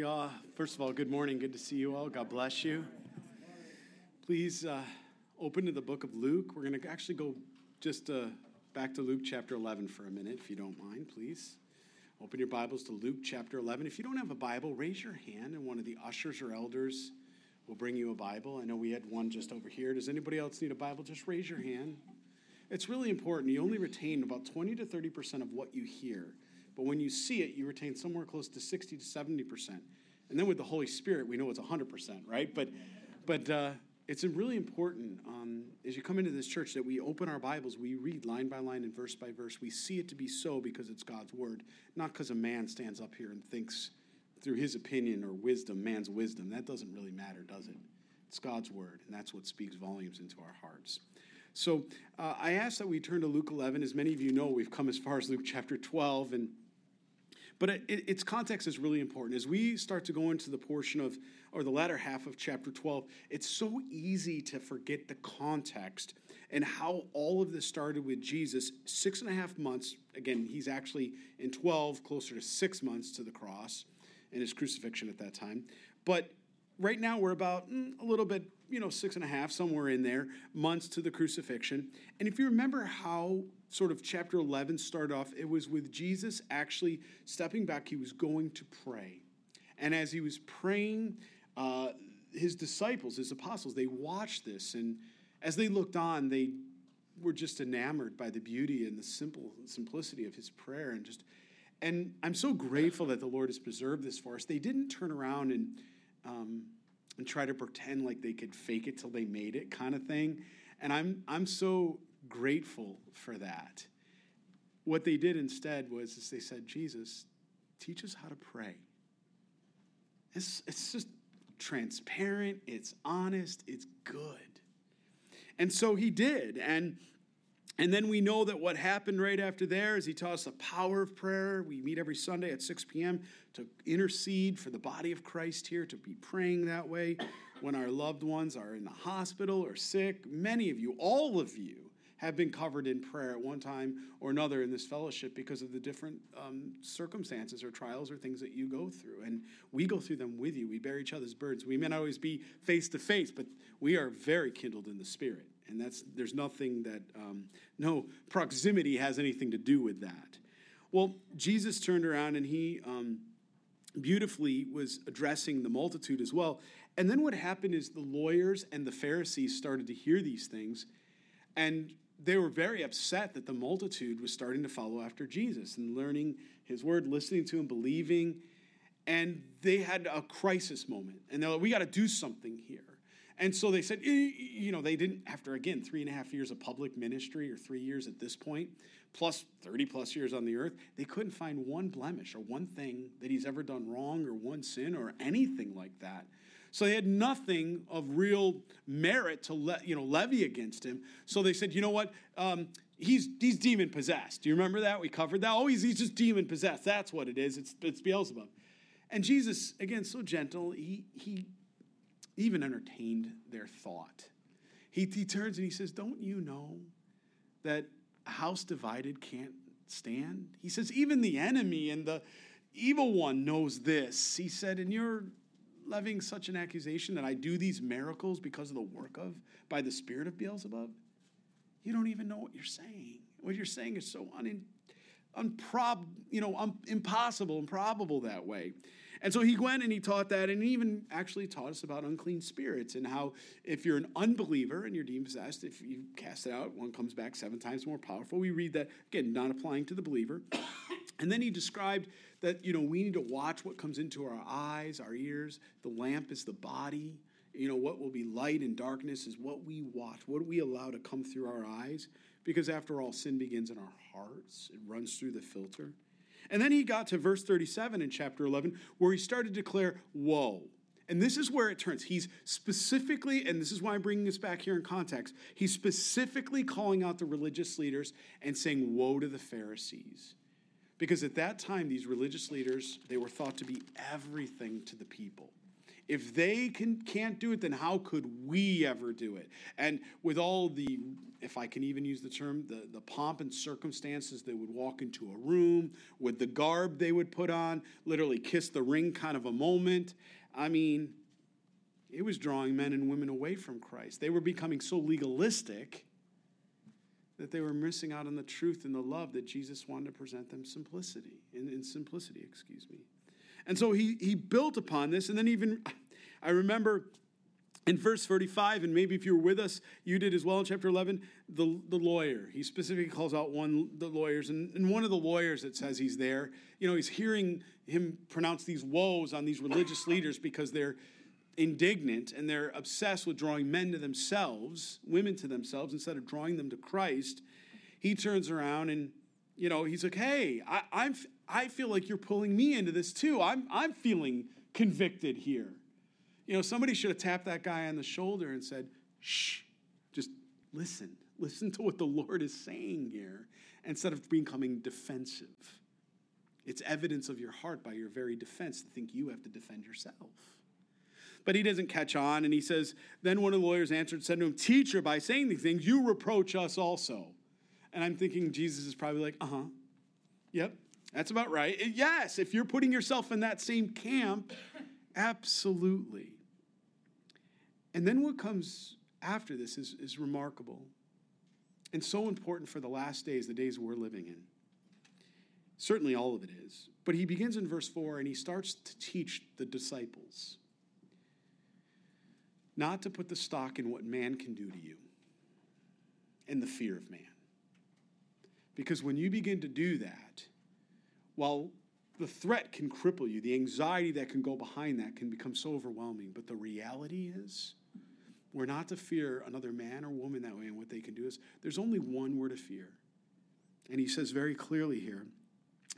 Yeah, first of all, good morning. Good to see you all. God bless you. Please uh, open to the book of Luke. We're going to actually go just uh, back to Luke chapter 11 for a minute, if you don't mind, please. Open your Bibles to Luke chapter 11. If you don't have a Bible, raise your hand, and one of the ushers or elders will bring you a Bible. I know we had one just over here. Does anybody else need a Bible? Just raise your hand. It's really important. You only retain about 20 to 30% of what you hear. But when you see it, you retain somewhere close to 60 to 70%. And then with the Holy Spirit, we know it's 100%, right? But, but uh, it's really important um, as you come into this church that we open our Bibles, we read line by line and verse by verse. We see it to be so because it's God's word, not because a man stands up here and thinks through his opinion or wisdom, man's wisdom. That doesn't really matter, does it? It's God's word, and that's what speaks volumes into our hearts. So uh, I ask that we turn to Luke 11. As many of you know, we've come as far as Luke chapter 12, and but it, its context is really important. As we start to go into the portion of, or the latter half of chapter 12, it's so easy to forget the context and how all of this started with Jesus. Six and a half months, again, he's actually in 12, closer to six months to the cross and his crucifixion at that time. But right now we're about mm, a little bit, you know, six and a half, somewhere in there, months to the crucifixion. And if you remember how sort of chapter 11 started off, it was with Jesus actually stepping back. He was going to pray. And as he was praying, uh, his disciples, his apostles, they watched this. And as they looked on, they were just enamored by the beauty and the simple simplicity of his prayer and just and i'm so grateful that the lord has preserved this for us they didn't turn around and um, and try to pretend like they could fake it till they made it kind of thing. And I'm, I'm so grateful for that. What they did instead was is they said, Jesus, teach us how to pray. It's, it's just transparent, it's honest, it's good. And so he did. And and then we know that what happened right after there is he taught us the power of prayer. We meet every Sunday at 6 p.m. to intercede for the body of Christ here, to be praying that way when our loved ones are in the hospital or sick. Many of you, all of you, have been covered in prayer at one time or another in this fellowship because of the different um, circumstances or trials or things that you go through. And we go through them with you. We bear each other's burdens. We may not always be face to face, but we are very kindled in the spirit and that's there's nothing that um, no proximity has anything to do with that. Well jesus turned around and he um, beautifully was addressing the multitude as well. And then what happened is the lawyers and the pharisees started to hear these things and they were very upset that the multitude was starting to follow after jesus and learning his word listening to him believing. And they had a crisis moment. And they're like we got to do something here and so they said, you know, they didn't, after again, three and a half years of public ministry or three years at this point, plus 30 plus years on the earth, they couldn't find one blemish or one thing that he's ever done wrong or one sin or anything like that. So they had nothing of real merit to le- you know, levy against him. So they said, you know what? Um, he's, he's demon possessed. Do you remember that? We covered that. Oh, he's, he's just demon possessed. That's what it is. It's, it's Beelzebub. And Jesus, again, so gentle, he, he even entertained their thought. He, he turns and he says, Don't you know that a house divided can't stand? He says, Even the enemy and the evil one knows this. He said, And you're levying such an accusation that I do these miracles because of the work of, by the spirit of Beelzebub? You don't even know what you're saying. What you're saying is so un- you know, um, impossible, improbable that way. And so he went and he taught that, and he even actually taught us about unclean spirits and how if you're an unbeliever and you're demon possessed, if you cast it out, one comes back seven times more powerful. We read that again, not applying to the believer. And then he described that you know we need to watch what comes into our eyes, our ears. The lamp is the body. You know what will be light and darkness is what we watch. What we allow to come through our eyes? Because after all, sin begins in our hearts, it runs through the filter. And then he got to verse 37 in chapter 11, where he started to declare, Woe. And this is where it turns. He's specifically, and this is why I'm bringing this back here in context, he's specifically calling out the religious leaders and saying, Woe to the Pharisees. Because at that time, these religious leaders, they were thought to be everything to the people. If they can, can't do it, then how could we ever do it? And with all the, if I can even use the term, the, the pomp and circumstances, they would walk into a room with the garb they would put on, literally kiss the ring kind of a moment. I mean, it was drawing men and women away from Christ. They were becoming so legalistic that they were missing out on the truth and the love that Jesus wanted to present them simplicity, in, in simplicity, excuse me. And so he, he built upon this, and then even, I remember in verse 35, and maybe if you were with us, you did as well in chapter 11, the, the lawyer. He specifically calls out one the lawyers, and, and one of the lawyers that says he's there, you know, he's hearing him pronounce these woes on these religious leaders because they're indignant and they're obsessed with drawing men to themselves, women to themselves, instead of drawing them to Christ, he turns around and, you know, he's like, hey, I, I'm, I feel like you're pulling me into this too. I'm, I'm feeling convicted here. You know, somebody should have tapped that guy on the shoulder and said, shh, just listen. Listen to what the Lord is saying here instead of becoming defensive. It's evidence of your heart by your very defense to think you have to defend yourself. But he doesn't catch on, and he says, Then one of the lawyers answered, said to him, Teacher, by saying these things, you reproach us also. And I'm thinking Jesus is probably like, Uh huh. Yep, that's about right. Yes, if you're putting yourself in that same camp, absolutely. And then what comes after this is, is remarkable and so important for the last days, the days we're living in. Certainly, all of it is. But he begins in verse 4 and he starts to teach the disciples not to put the stock in what man can do to you and the fear of man. Because when you begin to do that, while the threat can cripple you, the anxiety that can go behind that can become so overwhelming. But the reality is, we're not to fear another man or woman that way, and what they can do is there's only one we're to fear. And he says very clearly here,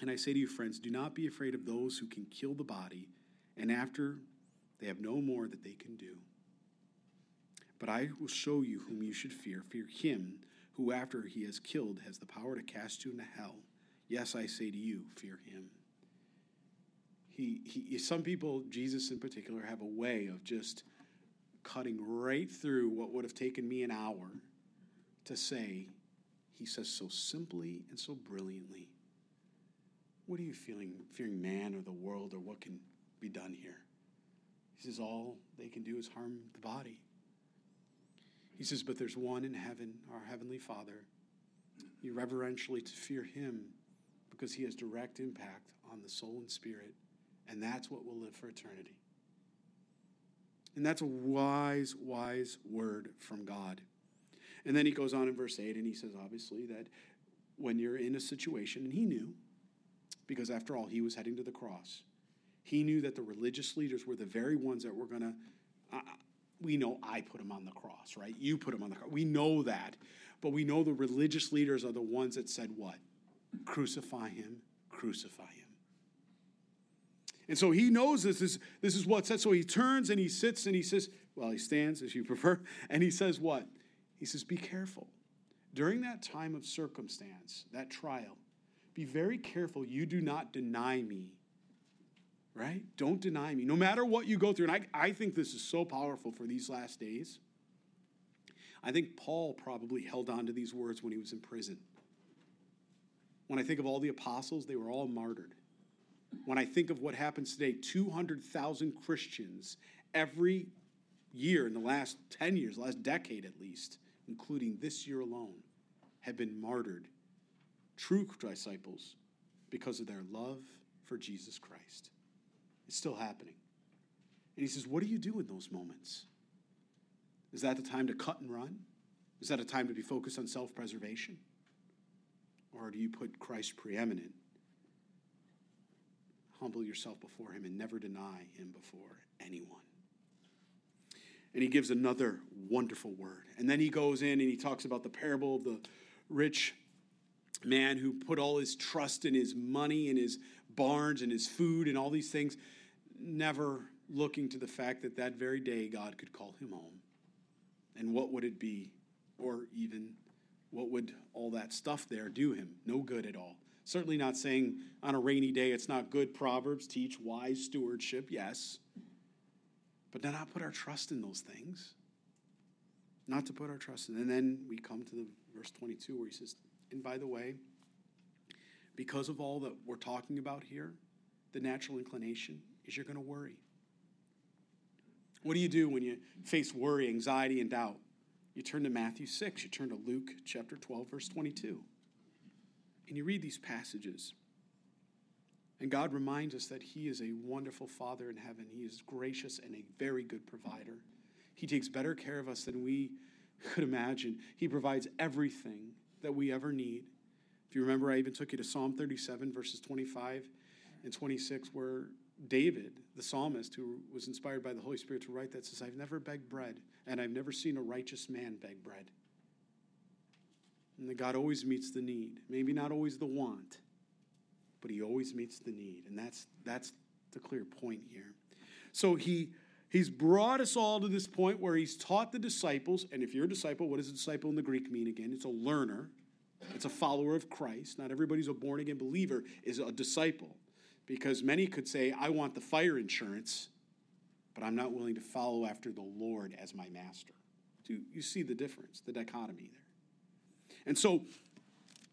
and I say to you, friends, do not be afraid of those who can kill the body, and after they have no more that they can do. But I will show you whom you should fear. Fear him who, after he has killed, has the power to cast you into hell. Yes, I say to you, fear him. He, he, some people, Jesus in particular, have a way of just cutting right through what would have taken me an hour to say, he says so simply and so brilliantly. What are you feeling, fearing man or the world or what can be done here? He says, all they can do is harm the body. He says, But there's one in heaven, our Heavenly Father. You reverentially to fear Him because He has direct impact on the soul and spirit, and that's what will live for eternity. And that's a wise, wise word from God. And then he goes on in verse 8 and he says, obviously, that when you're in a situation, and he knew, because after all, he was heading to the cross, he knew that the religious leaders were the very ones that were going to. Uh, we know I put him on the cross, right? You put him on the cross. We know that. But we know the religious leaders are the ones that said what? Crucify him, crucify him. And so he knows this is, this is what's said. So he turns and he sits and he says, well, he stands as you prefer, and he says what? He says, be careful. During that time of circumstance, that trial, be very careful you do not deny me right? Don't deny me. No matter what you go through, and I, I think this is so powerful for these last days. I think Paul probably held on to these words when he was in prison. When I think of all the apostles, they were all martyred. When I think of what happens today, 200,000 Christians every year in the last 10 years, last decade at least, including this year alone, have been martyred. True disciples because of their love for Jesus Christ. It's still happening. And he says, What do you do in those moments? Is that the time to cut and run? Is that a time to be focused on self preservation? Or do you put Christ preeminent? Humble yourself before him and never deny him before anyone. And he gives another wonderful word. And then he goes in and he talks about the parable of the rich man who put all his trust in his money and his barns and his food and all these things, never looking to the fact that that very day God could call him home. And what would it be? Or even what would all that stuff there do him? No good at all. Certainly not saying on a rainy day it's not good. Proverbs teach wise stewardship, yes. But not put our trust in those things. Not to put our trust in. And then we come to the verse 22 where he says, And by the way, because of all that we're talking about here, the natural inclination is you're going to worry. What do you do when you face worry, anxiety, and doubt? You turn to Matthew 6, you turn to Luke chapter 12, verse 22. And you read these passages. And God reminds us that He is a wonderful Father in heaven. He is gracious and a very good provider. He takes better care of us than we could imagine. He provides everything that we ever need. If you remember, I even took you to Psalm 37, verses 25 and 26, where David, the psalmist, who was inspired by the Holy Spirit to write that, says, I've never begged bread, and I've never seen a righteous man beg bread. And that God always meets the need. Maybe not always the want, but he always meets the need. And that's that's the clear point here. So he he's brought us all to this point where he's taught the disciples, and if you're a disciple, what does a disciple in the Greek mean again? It's a learner. It's a follower of Christ. Not everybody's a born again believer is a disciple because many could say, I want the fire insurance, but I'm not willing to follow after the Lord as my master. Do you see the difference, the dichotomy there? And so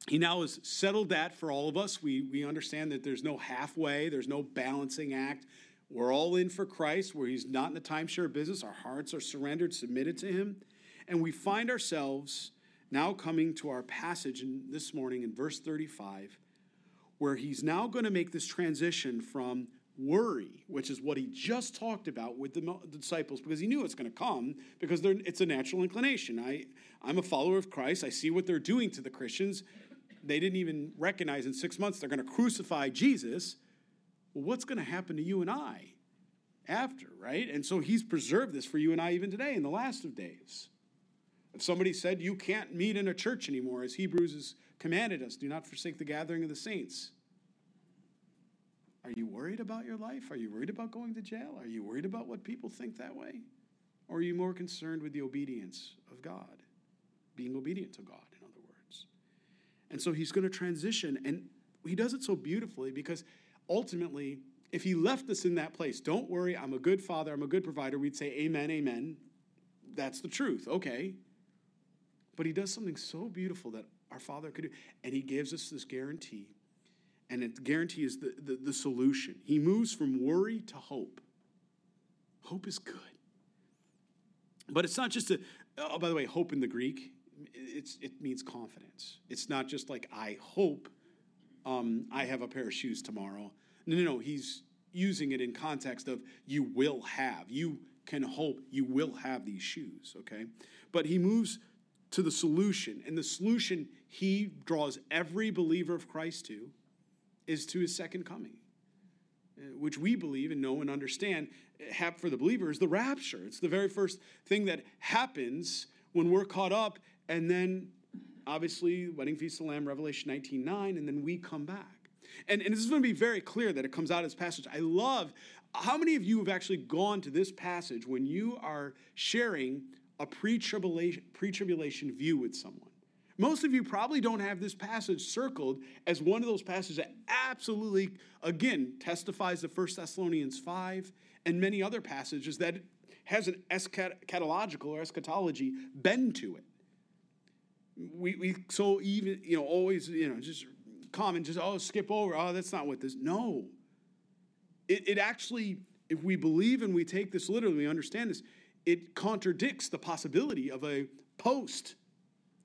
he now has settled that for all of us. We, we understand that there's no halfway, there's no balancing act. We're all in for Christ, where he's not in the timeshare business. Our hearts are surrendered, submitted to him. And we find ourselves now coming to our passage in, this morning in verse 35 where he's now going to make this transition from worry, which is what he just talked about with the, disciples, because he knew it's going to come, because it's a natural inclination. I, I'm a follower of Christ. I see what they're doing to the Christians. They didn't even recognize in six months they're going to crucify Jesus. Well, what's going to happen to you and I after, right? And so he's preserved this for you and I even today in the last of days. If somebody said you can't meet in a church anymore, as Hebrews has commanded us do not forsake the gathering of the saints. Are you worried about your life? Are you worried about going to jail? Are you worried about what people think that way? Or are you more concerned with the obedience of God? Being obedient to God, in other words. And so he's going to transition, and he does it so beautifully because ultimately, if he left us in that place, don't worry, I'm a good father, I'm a good provider, we'd say, Amen, Amen. That's the truth. Okay. But he does something so beautiful that our Father could do. And He gives us this guarantee. And the guarantee is the, the, the solution. He moves from worry to hope. Hope is good. But it's not just a, oh, by the way, hope in the Greek, it's, it means confidence. It's not just like, I hope um, I have a pair of shoes tomorrow. No, no, no. He's using it in context of you will have. You can hope you will have these shoes, okay? But he moves to the solution. And the solution he draws every believer of Christ to is to his second coming, uh, which we believe and know and understand uh, for the believer is the rapture. It's the very first thing that happens when we're caught up, and then obviously, wedding feast of the Lamb, Revelation 19 9, and then we come back. And, and this is going to be very clear that it comes out of this passage. I love how many of you have actually gone to this passage when you are sharing a pre-tribulation, pre tribulation view with someone. Most of you probably don't have this passage circled as one of those passages that absolutely, again, testifies to 1 Thessalonians 5 and many other passages that has an eschatological or eschatology bend to it. We, we so even, you know, always, you know, just common, just, oh, skip over. Oh, that's not what this. No. It, it actually, if we believe and we take this literally, we understand this, it contradicts the possibility of a post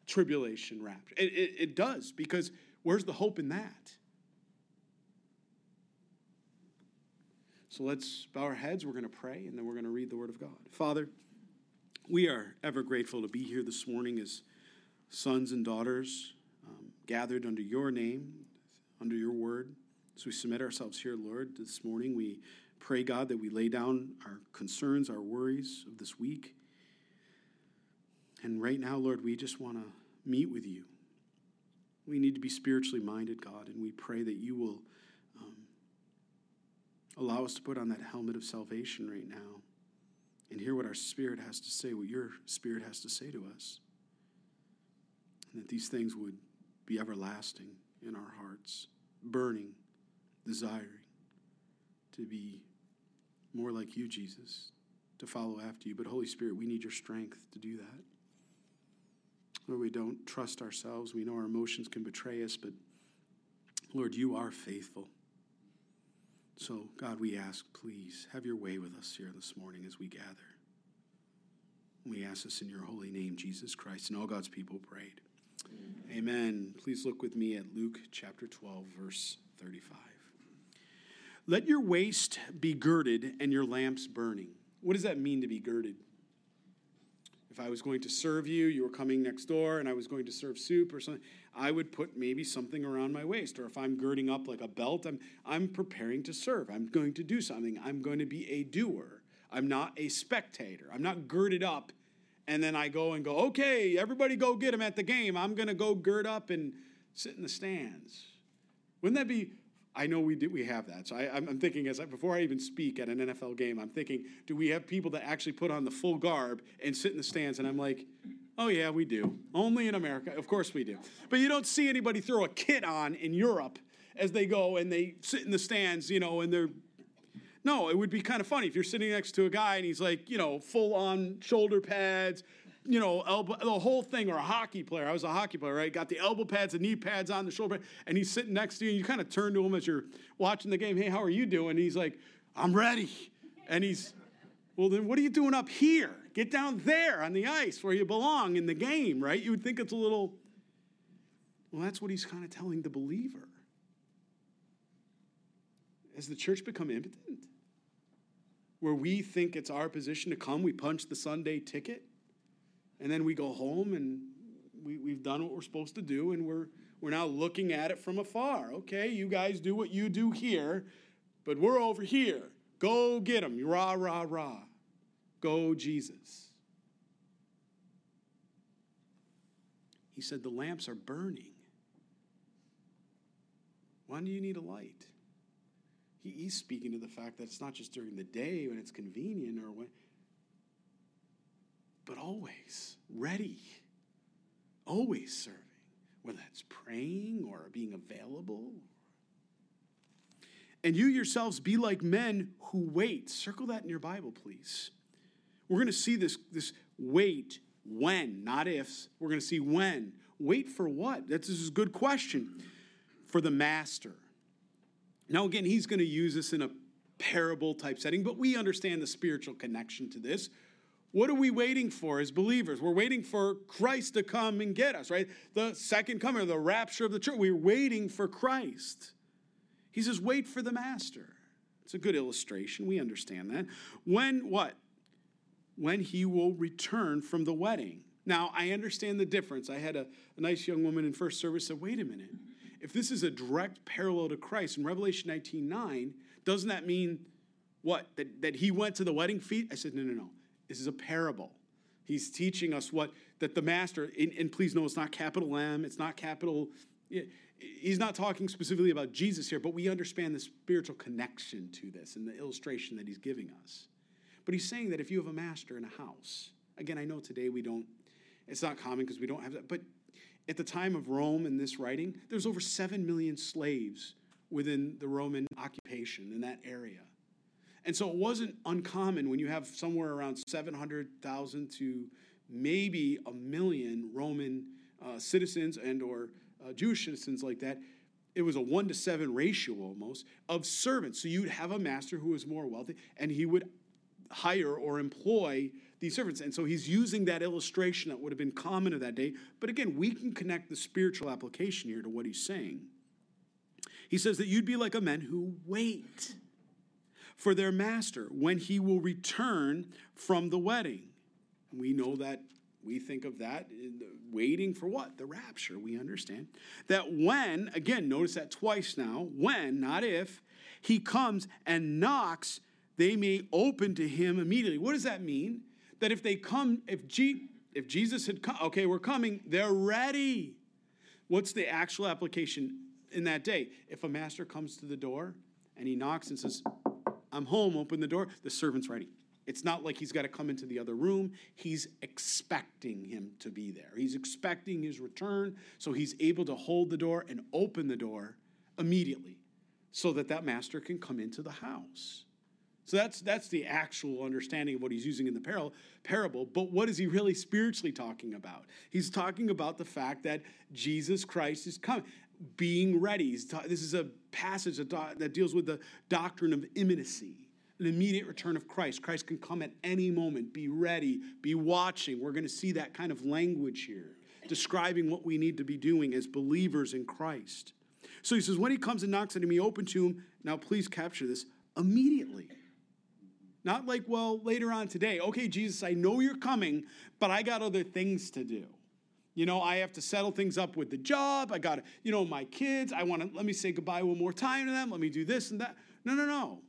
tribulation rapture. It, it, it, does, because where's the hope in that? So let's bow our heads. We're going to pray, and then we're going to read the Word of God. Father, we are ever grateful to be here this morning as sons and daughters um, gathered under your name, under your word. So we submit ourselves here, Lord. This morning we pray, God, that we lay down our concerns, our worries of this week. And right now, Lord, we just want to meet with you. We need to be spiritually minded, God, and we pray that you will um, allow us to put on that helmet of salvation right now and hear what our spirit has to say, what your spirit has to say to us. And that these things would be everlasting in our hearts, burning, desiring to be more like you, Jesus, to follow after you. But Holy Spirit, we need your strength to do that. Lord, we don't trust ourselves. We know our emotions can betray us, but Lord, you are faithful. So, God, we ask, please have your way with us here this morning as we gather. We ask this in your holy name, Jesus Christ. And all God's people prayed. Amen. Amen. Please look with me at Luke chapter 12, verse 35. Let your waist be girded and your lamps burning. What does that mean to be girded? If I was going to serve you, you were coming next door, and I was going to serve soup or something, I would put maybe something around my waist. Or if I'm girding up like a belt, I'm, I'm preparing to serve. I'm going to do something. I'm going to be a doer. I'm not a spectator. I'm not girded up and then I go and go, okay, everybody go get him at the game. I'm going to go gird up and sit in the stands. Wouldn't that be I know we do, we have that. So I, am thinking as I, before I even speak at an NFL game, I'm thinking, do we have people that actually put on the full garb and sit in the stands? And I'm like, oh yeah, we do. Only in America, of course we do. But you don't see anybody throw a kit on in Europe as they go and they sit in the stands, you know, and they're. No, it would be kind of funny if you're sitting next to a guy and he's like, you know, full on shoulder pads, you know, elbow, the whole thing, or a hockey player. I was a hockey player, right? Got the elbow pads, the knee pads on, the shoulder and he's sitting next to you, and you kind of turn to him as you're watching the game. Hey, how are you doing? And he's like, I'm ready. And he's, well, then what are you doing up here? Get down there on the ice where you belong in the game, right? You would think it's a little, well, that's what he's kind of telling the believer. Has the church become impotent? Where we think it's our position to come, we punch the Sunday ticket? And then we go home and we, we've done what we're supposed to do and we're we're now looking at it from afar. Okay you guys do what you do here but we're over here. Go get them rah rah rah. Go jesus. He said the lamps are burning. Why do you need a light? He, he's speaking to the fact that it's not just during the day when it's convenient or when but always ready, always serving, whether that's praying or being available. And you yourselves be like men who wait. Circle that in your Bible, please. We're going to see this, this wait when, not ifs. We're going to see when. Wait for what? That's a good question. For the master. Now, again, he's going to use this in a parable type setting, but we understand the spiritual connection to this. What are we waiting for as believers? We're waiting for Christ to come and get us, right? The second coming, the rapture of the church. We're waiting for Christ. He says, wait for the master. It's a good illustration. We understand that. When what? When he will return from the wedding. Now, I understand the difference. I had a, a nice young woman in first service said, wait a minute. If this is a direct parallel to Christ in Revelation 19 9, doesn't that mean what? That, that he went to the wedding feast? I said, no, no, no. This is a parable. He's teaching us what that the master, and, and please know it's not capital M, it's not capital. He's not talking specifically about Jesus here, but we understand the spiritual connection to this and the illustration that he's giving us. But he's saying that if you have a master in a house, again, I know today we don't, it's not common because we don't have that, but at the time of Rome in this writing, there's over 7 million slaves within the Roman occupation in that area. And so it wasn't uncommon when you have somewhere around 700,000 to maybe a million Roman uh, citizens and or uh, Jewish citizens like that. It was a one to seven ratio almost of servants. So you'd have a master who was more wealthy, and he would hire or employ these servants. And so he's using that illustration that would have been common of that day. But again, we can connect the spiritual application here to what he's saying. He says that you'd be like a men who wait for their master when he will return from the wedding. We know that we think of that waiting for what? The rapture, we understand. That when, again, notice that twice now, when, not if, he comes and knocks, they may open to him immediately. What does that mean? That if they come, if, G, if Jesus had come, okay, we're coming, they're ready. What's the actual application in that day? If a master comes to the door and he knocks and says, I'm home, open the door, the servant's ready. It's not like he's got to come into the other room. He's expecting him to be there. He's expecting his return, so he's able to hold the door and open the door immediately so that that master can come into the house. So that's that's the actual understanding of what he's using in the parable. But what is he really spiritually talking about? He's talking about the fact that Jesus Christ is coming, being ready. Ta- this is a passage that, do- that deals with the doctrine of imminency, an immediate return of Christ. Christ can come at any moment. Be ready. Be watching. We're going to see that kind of language here, describing what we need to be doing as believers in Christ. So he says, when he comes and knocks at he open to him. Now, please capture this immediately. Not like, well, later on today. Okay, Jesus, I know you're coming, but I got other things to do. You know, I have to settle things up with the job. I got to, you know, my kids. I want to, let me say goodbye one more time to them. Let me do this and that. No, no, no.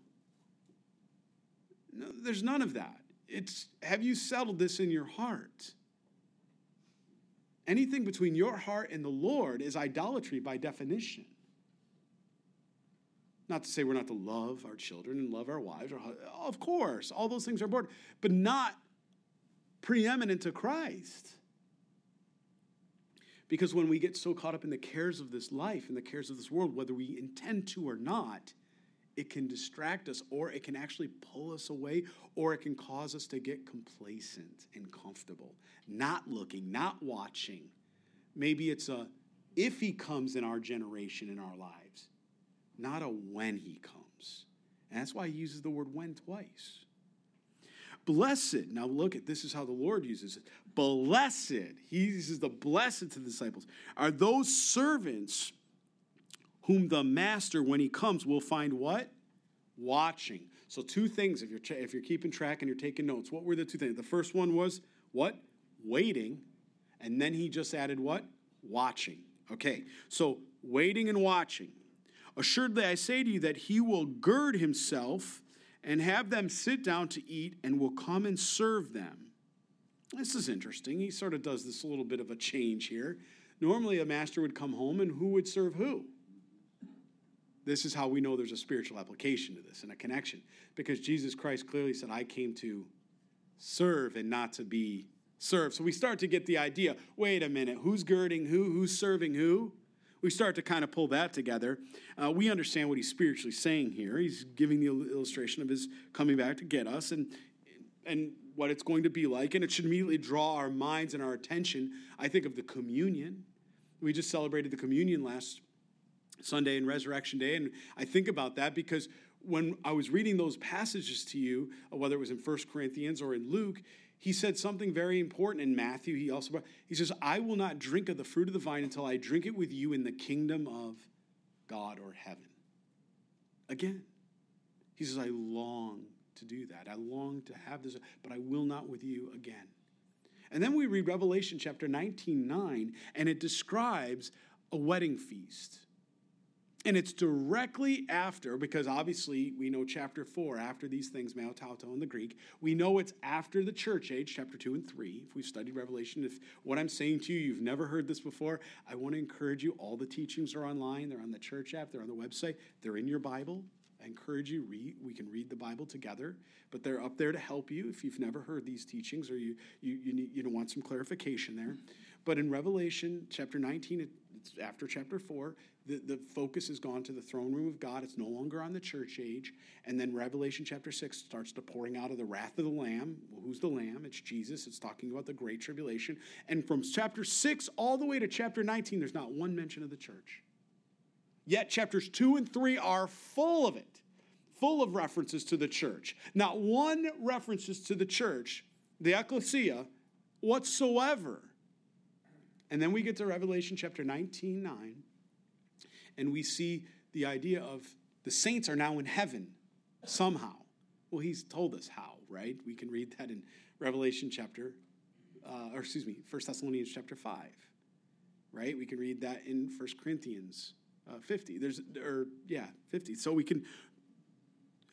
No, there's none of that. It's, have you settled this in your heart? Anything between your heart and the Lord is idolatry by definition. Not to say we're not to love our children and love our wives. Or, of course, all those things are important, but not preeminent to Christ. Because when we get so caught up in the cares of this life and the cares of this world, whether we intend to or not, it can distract us or it can actually pull us away or it can cause us to get complacent and comfortable, not looking, not watching. Maybe it's a if he comes in our generation, in our lives not a when he comes. And that's why he uses the word when twice. Blessed, now look at this is how the Lord uses it. Blessed, he uses the blessed to the disciples, are those servants whom the master, when he comes, will find what? Watching. So, two things if you're, if you're keeping track and you're taking notes. What were the two things? The first one was what? Waiting. And then he just added what? Watching. Okay, so waiting and watching. Assuredly, I say to you that he will gird himself and have them sit down to eat and will come and serve them. This is interesting. He sort of does this little bit of a change here. Normally, a master would come home and who would serve who? This is how we know there's a spiritual application to this and a connection. Because Jesus Christ clearly said, I came to serve and not to be served. So we start to get the idea wait a minute, who's girding who? Who's serving who? we start to kind of pull that together, uh, we understand what he's spiritually saying here. He's giving the illustration of his coming back to get us and, and what it's going to be like. And it should immediately draw our minds and our attention, I think, of the communion. We just celebrated the communion last Sunday and Resurrection Day. And I think about that because when I was reading those passages to you, uh, whether it was in First Corinthians or in Luke, he said something very important in Matthew. He also he says, "I will not drink of the fruit of the vine until I drink it with you in the kingdom of God or heaven." Again, he says, "I long to do that. I long to have this, but I will not with you again." And then we read Revelation chapter 19, 9, and it describes a wedding feast. And it's directly after, because obviously we know chapter 4, after these things, Meta tauta in the Greek, we know it's after the church age, chapter 2 and 3. If we've studied Revelation, if what I'm saying to you, you've never heard this before, I want to encourage you. All the teachings are online, they're on the church app, they're on the website, they're in your Bible. I encourage you, read, we can read the Bible together, but they're up there to help you if you've never heard these teachings or you, you, you, need, you want some clarification there. But in Revelation chapter 19, it's after chapter 4, the, the focus has gone to the throne room of God. It's no longer on the church age. And then Revelation chapter 6 starts the pouring out of the wrath of the Lamb. Well, who's the Lamb? It's Jesus. It's talking about the great tribulation. And from chapter 6 all the way to chapter 19, there's not one mention of the church. Yet chapters 2 and 3 are full of it, full of references to the church. Not one references to the church, the ecclesia, whatsoever. And then we get to Revelation chapter 19, 9 and we see the idea of the saints are now in heaven somehow. Well, he's told us how, right? We can read that in Revelation chapter, uh, or excuse me, First Thessalonians chapter 5, right? We can read that in First Corinthians uh, 50. There's, or yeah, 50. So we can,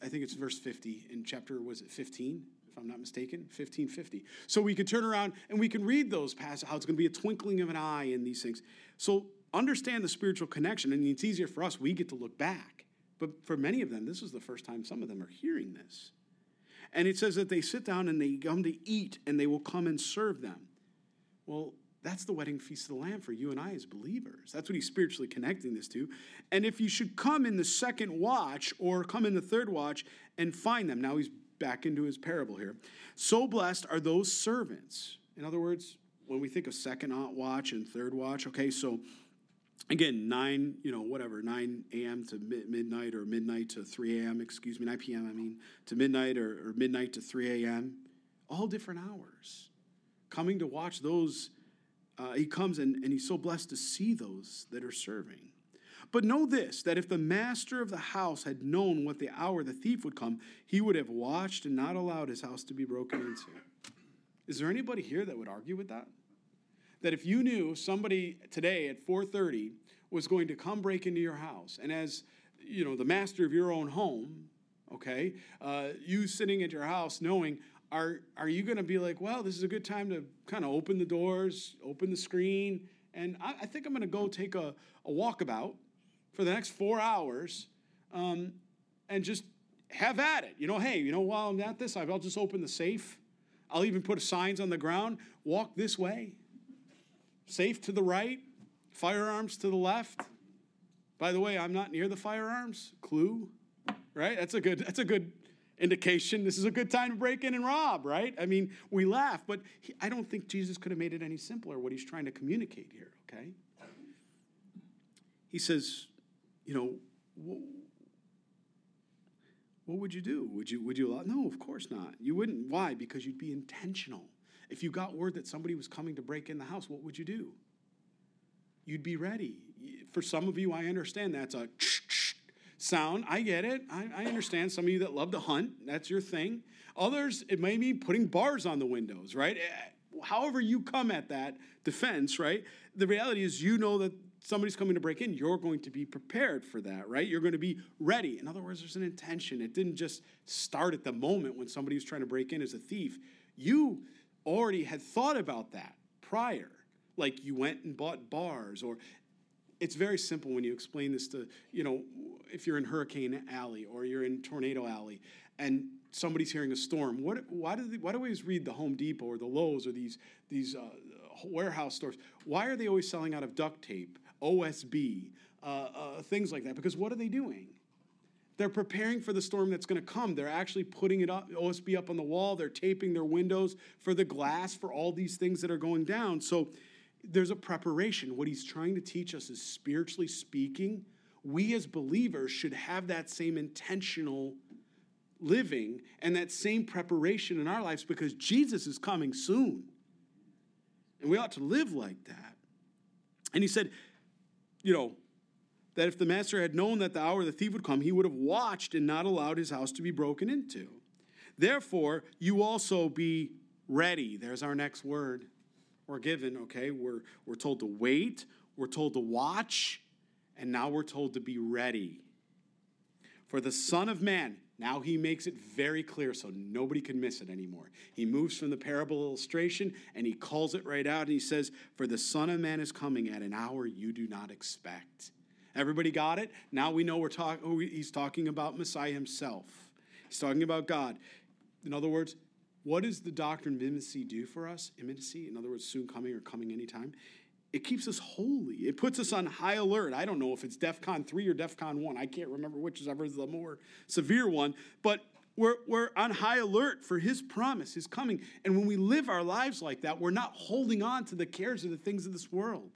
I think it's verse 50 in chapter, was it 15? If I'm not mistaken, 1550. So we can turn around and we can read those passages, how it's going to be a twinkling of an eye in these things. So understand the spiritual connection. and it's easier for us. We get to look back. But for many of them, this is the first time some of them are hearing this. And it says that they sit down and they come to eat and they will come and serve them. Well, That's the wedding feast of the Lamb for you and I as believers. That's what he's spiritually connecting this to. And if you should come in the second watch or come in the third watch and find them, now he's back into his parable here. So blessed are those servants. In other words, when we think of second watch and third watch, okay, so again, 9, you know, whatever, 9 a.m. to midnight or midnight to 3 a.m., excuse me, 9 p.m., I mean, to midnight or, or midnight to 3 a.m., all different hours. Coming to watch those uh, he comes and, and he's so blessed to see those that are serving. But know this that if the master of the house had known what the hour the thief would come, he would have watched and not allowed his house to be broken into. Is there anybody here that would argue with that? That if you knew somebody today at 4:30 was going to come break into your house, and as you know, the master of your own home, okay, uh, you sitting at your house knowing are, are you going to be like, well, this is a good time to kind of open the doors, open the screen, and I, I think I'm going to go take a, a walkabout for the next four hours um, and just have at it. You know, hey, you know, while I'm at this, I'll just open the safe. I'll even put signs on the ground walk this way, safe to the right, firearms to the left. By the way, I'm not near the firearms. Clue, right? That's a good. That's a good indication this is a good time to break in and rob, right? I mean, we laugh, but he, I don't think Jesus could have made it any simpler what he's trying to communicate here, okay? He says, you know, what would you do? Would you would you allow? No, of course not. You wouldn't. Why? Because you'd be intentional. If you got word that somebody was coming to break in the house, what would you do? You'd be ready. For some of you, I understand that's a sound. I get it. I, I, understand some of you that love to hunt. That's your thing. Others, it may be putting bars on the windows, right? Eh, however, you come at that defense, right? The reality is, you know that somebody's coming to break in. You're going to be prepared for that, right? You're going to be ready. In other words, there's an intention. It didn't just start at the moment when somebody was trying to break in as a thief. You already had thought about that prior. Like you went and bought bars, or it's very simple when you explain this to, you know, if you're in Hurricane Alley or you're in Tornado Alley and somebody's hearing a storm, what, why, do they, why do we always read the Home Depot or the Lowe's or these, these uh, warehouse stores? Why are they always selling out of duct tape, OSB, uh, uh, things like that? Because what are they doing? They're preparing for the storm that's going to come. They're actually putting it up, OSB up on the wall. They're taping their windows for the glass for all these things that are going down. So there's a preparation. What he's trying to teach us is spiritually speaking, we as believers should have that same intentional living and that same preparation in our lives because Jesus is coming soon. And we ought to live like that. And he said, you know, that if the master had known that the hour the thief would come, he would have watched and not allowed his house to be broken into. Therefore, you also be ready. There's our next word we're given, okay? We're, we're told to wait, we're told to watch, and now we're told to be ready. For the Son of Man, now he makes it very clear so nobody can miss it anymore. He moves from the parable illustration and he calls it right out and he says, For the Son of Man is coming at an hour you do not expect. Everybody got it? Now we know we're talking, oh, he's talking about Messiah himself. He's talking about God. In other words, what does the doctrine of imminency do for us? Imminency, in other words, soon coming or coming anytime. It keeps us holy. It puts us on high alert. I don't know if it's DEFCON 3 or DEFCON 1. I can't remember which is ever the more severe one. But we're, we're on high alert for his promise, his coming. And when we live our lives like that, we're not holding on to the cares of the things of this world.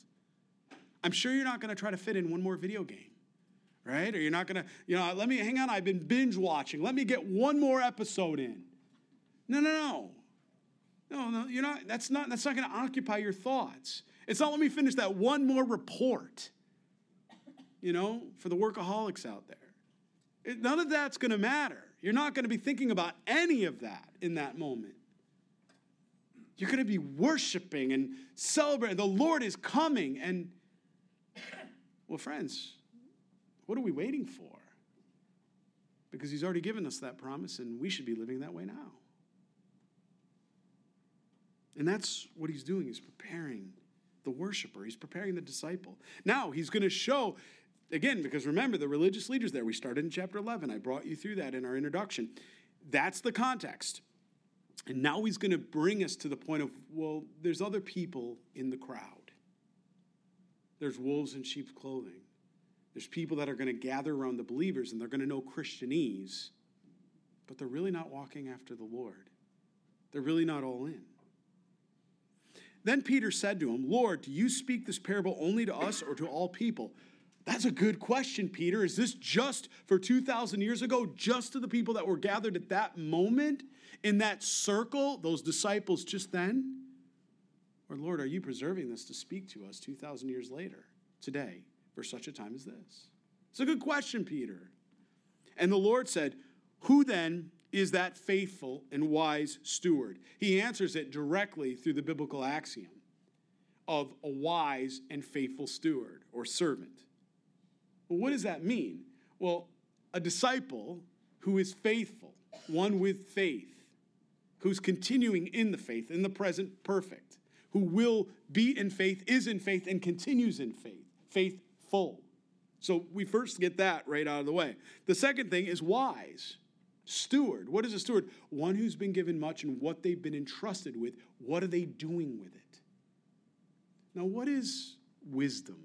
I'm sure you're not going to try to fit in one more video game, right? Or you're not going to, you know, let me hang on, I've been binge watching. Let me get one more episode in. No, no, no. No, no, you're not, that's not, that's not going to occupy your thoughts. It's not let me finish that one more report, you know, for the workaholics out there. It, none of that's going to matter. You're not going to be thinking about any of that in that moment. You're going to be worshiping and celebrating. The Lord is coming. And, well, friends, what are we waiting for? Because He's already given us that promise, and we should be living that way now. And that's what he's doing. He's preparing the worshiper, he's preparing the disciple. Now, he's going to show, again, because remember, the religious leaders there, we started in chapter 11. I brought you through that in our introduction. That's the context. And now he's going to bring us to the point of, well, there's other people in the crowd. There's wolves in sheep's clothing. There's people that are going to gather around the believers and they're going to know Christianese, but they're really not walking after the Lord. They're really not all in. Then Peter said to him, Lord, do you speak this parable only to us or to all people? That's a good question, Peter. Is this just for 2,000 years ago, just to the people that were gathered at that moment in that circle, those disciples just then? Or, Lord, are you preserving this to speak to us 2,000 years later, today, for such a time as this? It's a good question, Peter. And the Lord said, Who then is that faithful and wise steward? He answers it directly through the biblical axiom of a wise and faithful steward or servant. Well, what does that mean? Well, a disciple who is faithful, one with faith, who's continuing in the faith, in the present, perfect, who will be in faith, is in faith, and continues in faith, faithful. So we first get that right out of the way. The second thing is wise. Steward. What is a steward? One who's been given much and what they've been entrusted with. What are they doing with it? Now, what is wisdom?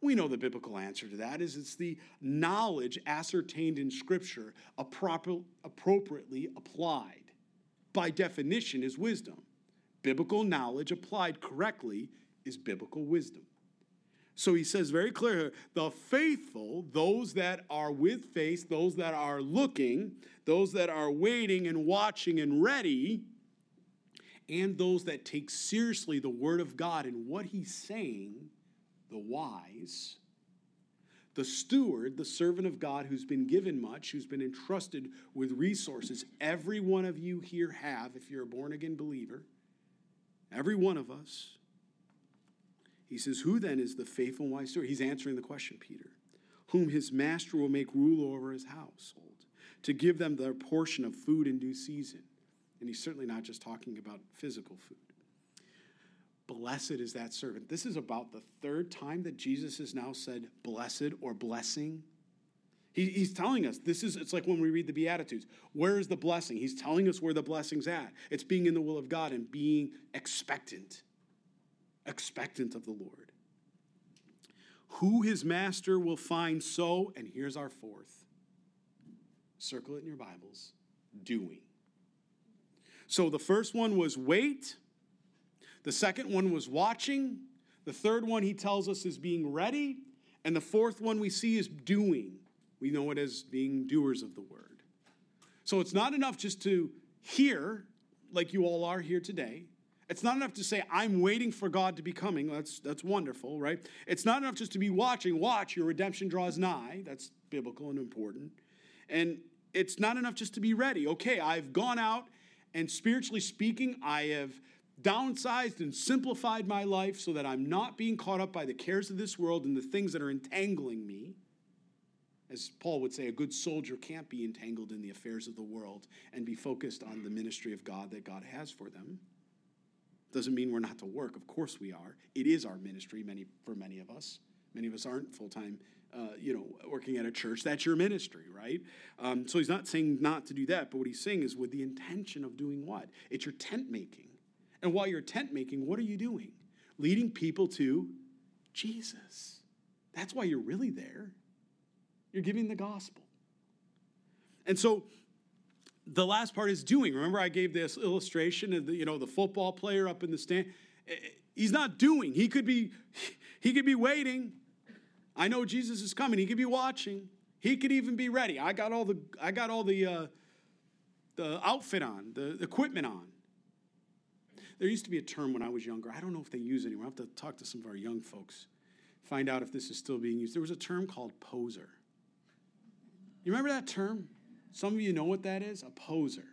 We know the biblical answer to that is it's the knowledge ascertained in Scripture appropriately applied. By definition, is wisdom. Biblical knowledge applied correctly is biblical wisdom. So he says very clear the faithful, those that are with faith, those that are looking, those that are waiting and watching and ready, and those that take seriously the word of God and what he's saying the wise, the steward, the servant of God who's been given much, who's been entrusted with resources. Every one of you here have, if you're a born again believer, every one of us. He says, Who then is the faithful and wise steward? He's answering the question, Peter. Whom his master will make rule over his household, to give them their portion of food in due season. And he's certainly not just talking about physical food. Blessed is that servant. This is about the third time that Jesus has now said blessed or blessing. He, he's telling us this is, it's like when we read the Beatitudes. Where is the blessing? He's telling us where the blessing's at. It's being in the will of God and being expectant, expectant of the Lord. Who his master will find so, and here's our fourth circle it in your Bibles doing. So the first one was wait. The second one was watching. The third one he tells us is being ready. And the fourth one we see is doing. We know it as being doers of the word. So it's not enough just to hear, like you all are here today. It's not enough to say, I'm waiting for God to be coming. That's, that's wonderful, right? It's not enough just to be watching. Watch, your redemption draws nigh. That's biblical and important. And it's not enough just to be ready. Okay, I've gone out, and spiritually speaking, I have downsized and simplified my life so that I'm not being caught up by the cares of this world and the things that are entangling me. As Paul would say, a good soldier can't be entangled in the affairs of the world and be focused on the ministry of God that God has for them. Doesn't mean we're not to work. Of course we are. It is our ministry many, for many of us. Many of us aren't full time, uh, you know, working at a church. That's your ministry, right? Um, so he's not saying not to do that, but what he's saying is with the intention of doing what? It's your tent making. And while you're tent making, what are you doing? Leading people to Jesus. That's why you're really there. You're giving the gospel. And so the last part is doing. Remember, I gave this illustration of the, you know, the football player up in the stand. Eh, eh, he's not doing. He could be, he could be waiting. I know Jesus is coming. He could be watching. He could even be ready. I got all the, I got all the, uh, the outfit on, the equipment on. There used to be a term when I was younger. I don't know if they use it anymore. I have to talk to some of our young folks, find out if this is still being used. There was a term called poser. You remember that term? Some of you know what that is? A poser.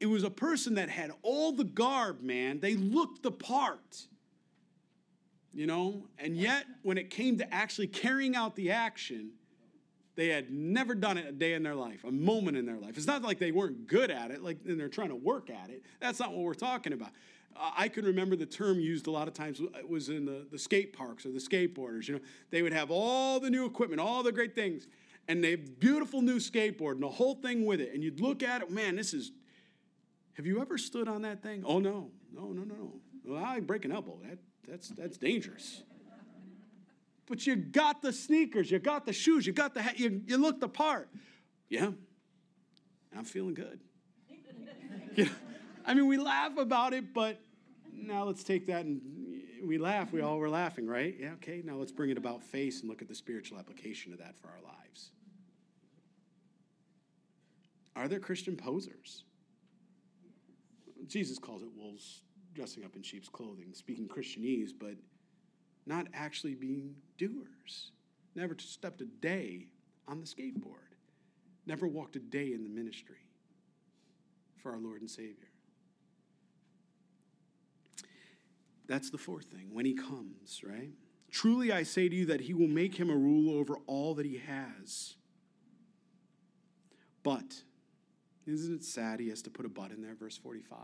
It was a person that had all the garb, man. They looked the part. You know? And yet, when it came to actually carrying out the action, they had never done it a day in their life, a moment in their life. It's not like they weren't good at it, like and they're trying to work at it. That's not what we're talking about. I can remember the term used a lot of times it was in the, the skate parks or the skateboarders. You know, they would have all the new equipment, all the great things, and they beautiful new skateboard and the whole thing with it. And you'd look at it, man, this is Have you ever stood on that thing? Oh, no, no, no, no, no. Well, I break an elbow. That, that's, that's dangerous. But you got the sneakers, you got the shoes, you got the hat, you, you look the part. Yeah, I'm feeling good. I mean, we laugh about it, but now let's take that and we laugh. We all were laughing, right? Yeah, okay, now let's bring it about face and look at the spiritual application of that for our lives. Are there Christian posers? Jesus calls it wolves dressing up in sheep's clothing, speaking Christianese, but not actually being doers. Never stepped a day on the skateboard, never walked a day in the ministry for our Lord and Savior. That's the fourth thing. When he comes, right? Truly I say to you that he will make him a ruler over all that he has. But, isn't it sad he has to put a but in there, verse 45?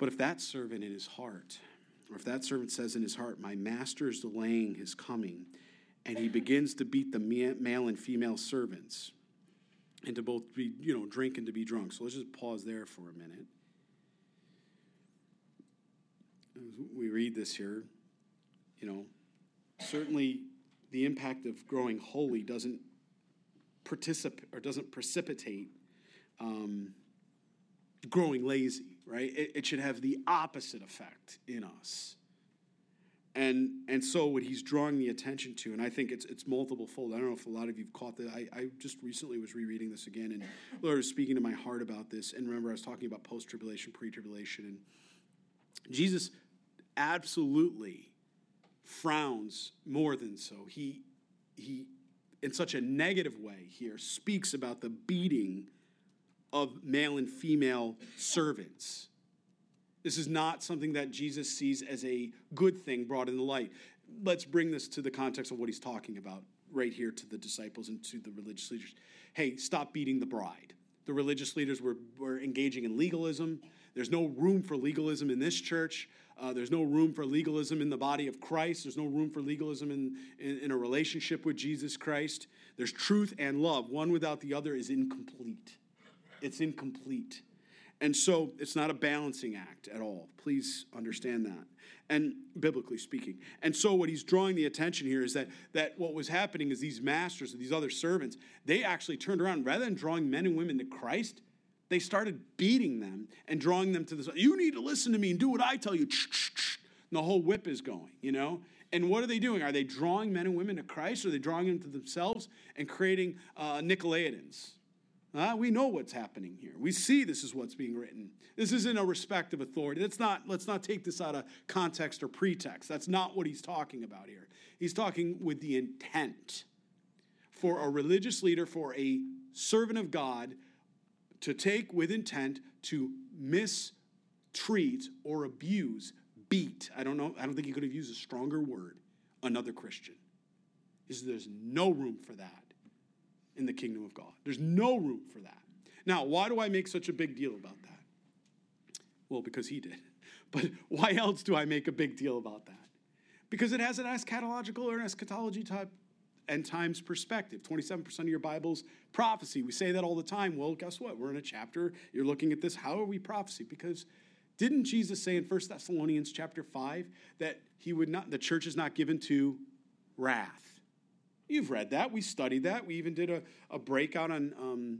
But if that servant in his heart, or if that servant says in his heart, My master is delaying his coming, and he begins to beat the male and female servants, and to both be, you know, drink and to be drunk. So let's just pause there for a minute. we read this here, you know, certainly the impact of growing holy doesn't participate or doesn't precipitate um, growing lazy, right? It, it, should have the opposite effect in us. And, and so what he's drawing the attention to, and I think it's, it's multiple fold. I don't know if a lot of you've caught that. I, I just recently was rereading this again, and Lord was speaking to my heart about this. And remember, I was talking about post tribulation, pre tribulation, and Jesus absolutely frowns more than so. He, he, in such a negative way here, speaks about the beating of male and female servants. This is not something that Jesus sees as a good thing brought in the light. Let's bring this to the context of what he's talking about right here to the disciples and to the religious leaders. Hey, stop beating the bride. The religious leaders were, were engaging in legalism. There's no room for legalism in this church. Uh, there's no room for legalism in the body of Christ. There's no room for legalism in, in, in, a relationship with Jesus Christ. There's truth and love. One without the other is incomplete. It's incomplete. And so it's not a balancing act at all. Please understand that. And biblically speaking. And so what he's drawing the attention here is that, that what was happening is these masters, and these other servants, they actually turned around rather than drawing men and women to Christ, they started beating them and drawing them to this. You need to listen to me and do what I tell you. And the whole whip is going, you know? And what are they doing? Are they drawing men and women to Christ? Are they drawing them to themselves and creating uh, Nicolaitans? Uh, we know what's happening here. We see this is what's being written. This isn't a respect of authority. Let's not, let's not take this out of context or pretext. That's not what he's talking about here. He's talking with the intent for a religious leader, for a servant of God to take with intent to mistreat or abuse, beat. I don't know, I don't think he could have used a stronger word, another Christian. Is there's no room for that in the kingdom of God. There's no room for that. Now, why do I make such a big deal about that? Well, because he did. But why else do I make a big deal about that? Because it has an eschatological or an eschatology type end times perspective. 27% of your Bible's prophecy. We say that all the time. Well, guess what? We're in a chapter. You're looking at this. How are we prophecy? Because didn't Jesus say in 1 Thessalonians chapter 5 that he would not the church is not given to wrath? You've read that. We studied that. We even did a, a breakout on um,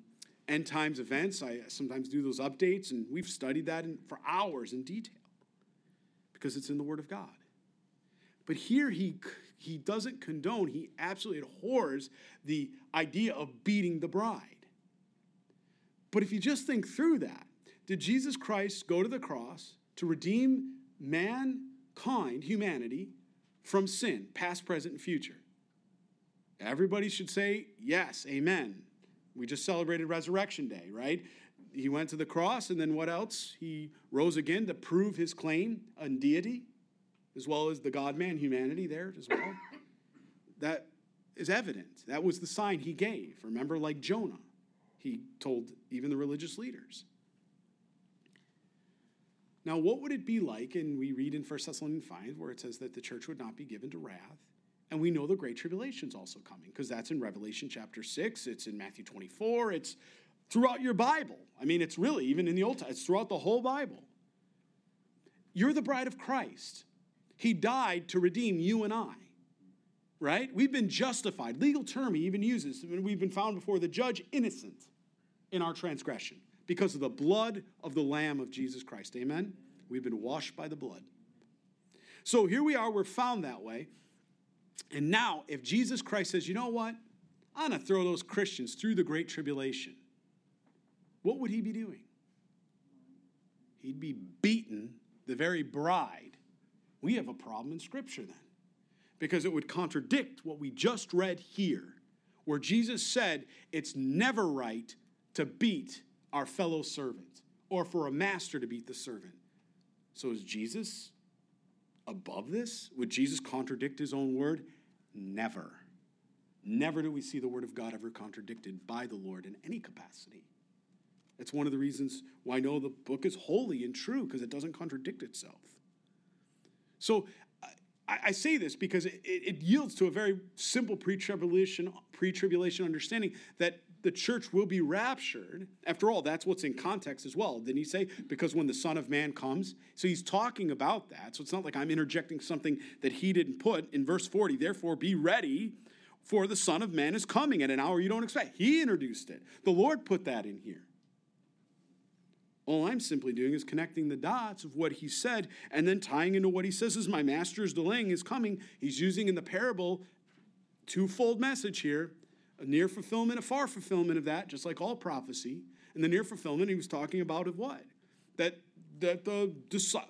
end times events. I sometimes do those updates, and we've studied that in, for hours in detail because it's in the Word of God. But here he he doesn't condone, he absolutely abhors the idea of beating the bride. But if you just think through that, did Jesus Christ go to the cross to redeem mankind, humanity, from sin, past, present, and future? Everybody should say yes, amen. We just celebrated Resurrection Day, right? He went to the cross, and then what else? He rose again to prove his claim on deity as well as the God man humanity there as well. That is evident. That was the sign he gave. Remember, like Jonah, he told even the religious leaders. Now, what would it be like? And we read in 1 Thessalonians 5 where it says that the church would not be given to wrath. And we know the Great Tribulation is also coming because that's in Revelation chapter 6, it's in Matthew 24, it's throughout your Bible. I mean, it's really even in the Old Testament, it's throughout the whole Bible. You're the bride of Christ. He died to redeem you and I, right? We've been justified. Legal term he even uses. We've been found before the judge innocent in our transgression because of the blood of the Lamb of Jesus Christ. Amen? We've been washed by the blood. So here we are, we're found that way. And now, if Jesus Christ says, you know what? I'm going to throw those Christians through the great tribulation, what would he be doing? He'd be beating the very bride. We have a problem in Scripture then, because it would contradict what we just read here, where Jesus said it's never right to beat our fellow servant or for a master to beat the servant. So is Jesus above this? Would Jesus contradict his own word? Never. Never do we see the word of God ever contradicted by the Lord in any capacity. That's one of the reasons why I know the book is holy and true because it doesn't contradict itself. So I, I say this because it, it, yields to a very simple pre-tribulation, pre-tribulation understanding that the church will be raptured. After all, that's what's in context as well. Didn't he say? Because when the Son of Man comes. So he's talking about that. So it's not like I'm interjecting something that he didn't put in verse 40. Therefore, be ready, for the Son of Man is coming at an hour you don't expect. He introduced it. The Lord put that in here. All I'm simply doing is connecting the dots of what he said and then tying into what he says is my master is delaying his coming. He's using in the parable twofold message here a near fulfillment, a far fulfillment of that, just like all prophecy. And the near fulfillment, he was talking about of what? That that the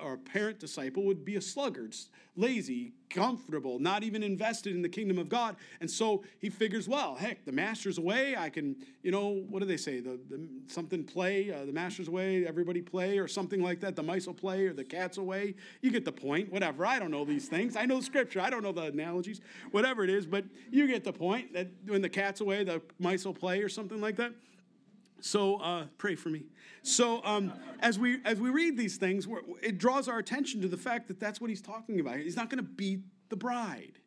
or parent disciple would be a sluggard, lazy, comfortable, not even invested in the kingdom of God. And so he figures, well, heck, the master's away. I can, you know, what do they say? The, the something play, uh, the master's away, everybody play, or something like that. The mice will play, or the cat's away. You get the point. Whatever. I don't know these things. I know scripture. I don't know the analogies. Whatever it is, but you get the point. That when the cat's away, the mice will play, or something like that. So uh, pray for me. So um, as we as we read these things, it draws our attention to the fact that that's what he's talking about. He's not going to beat the bride.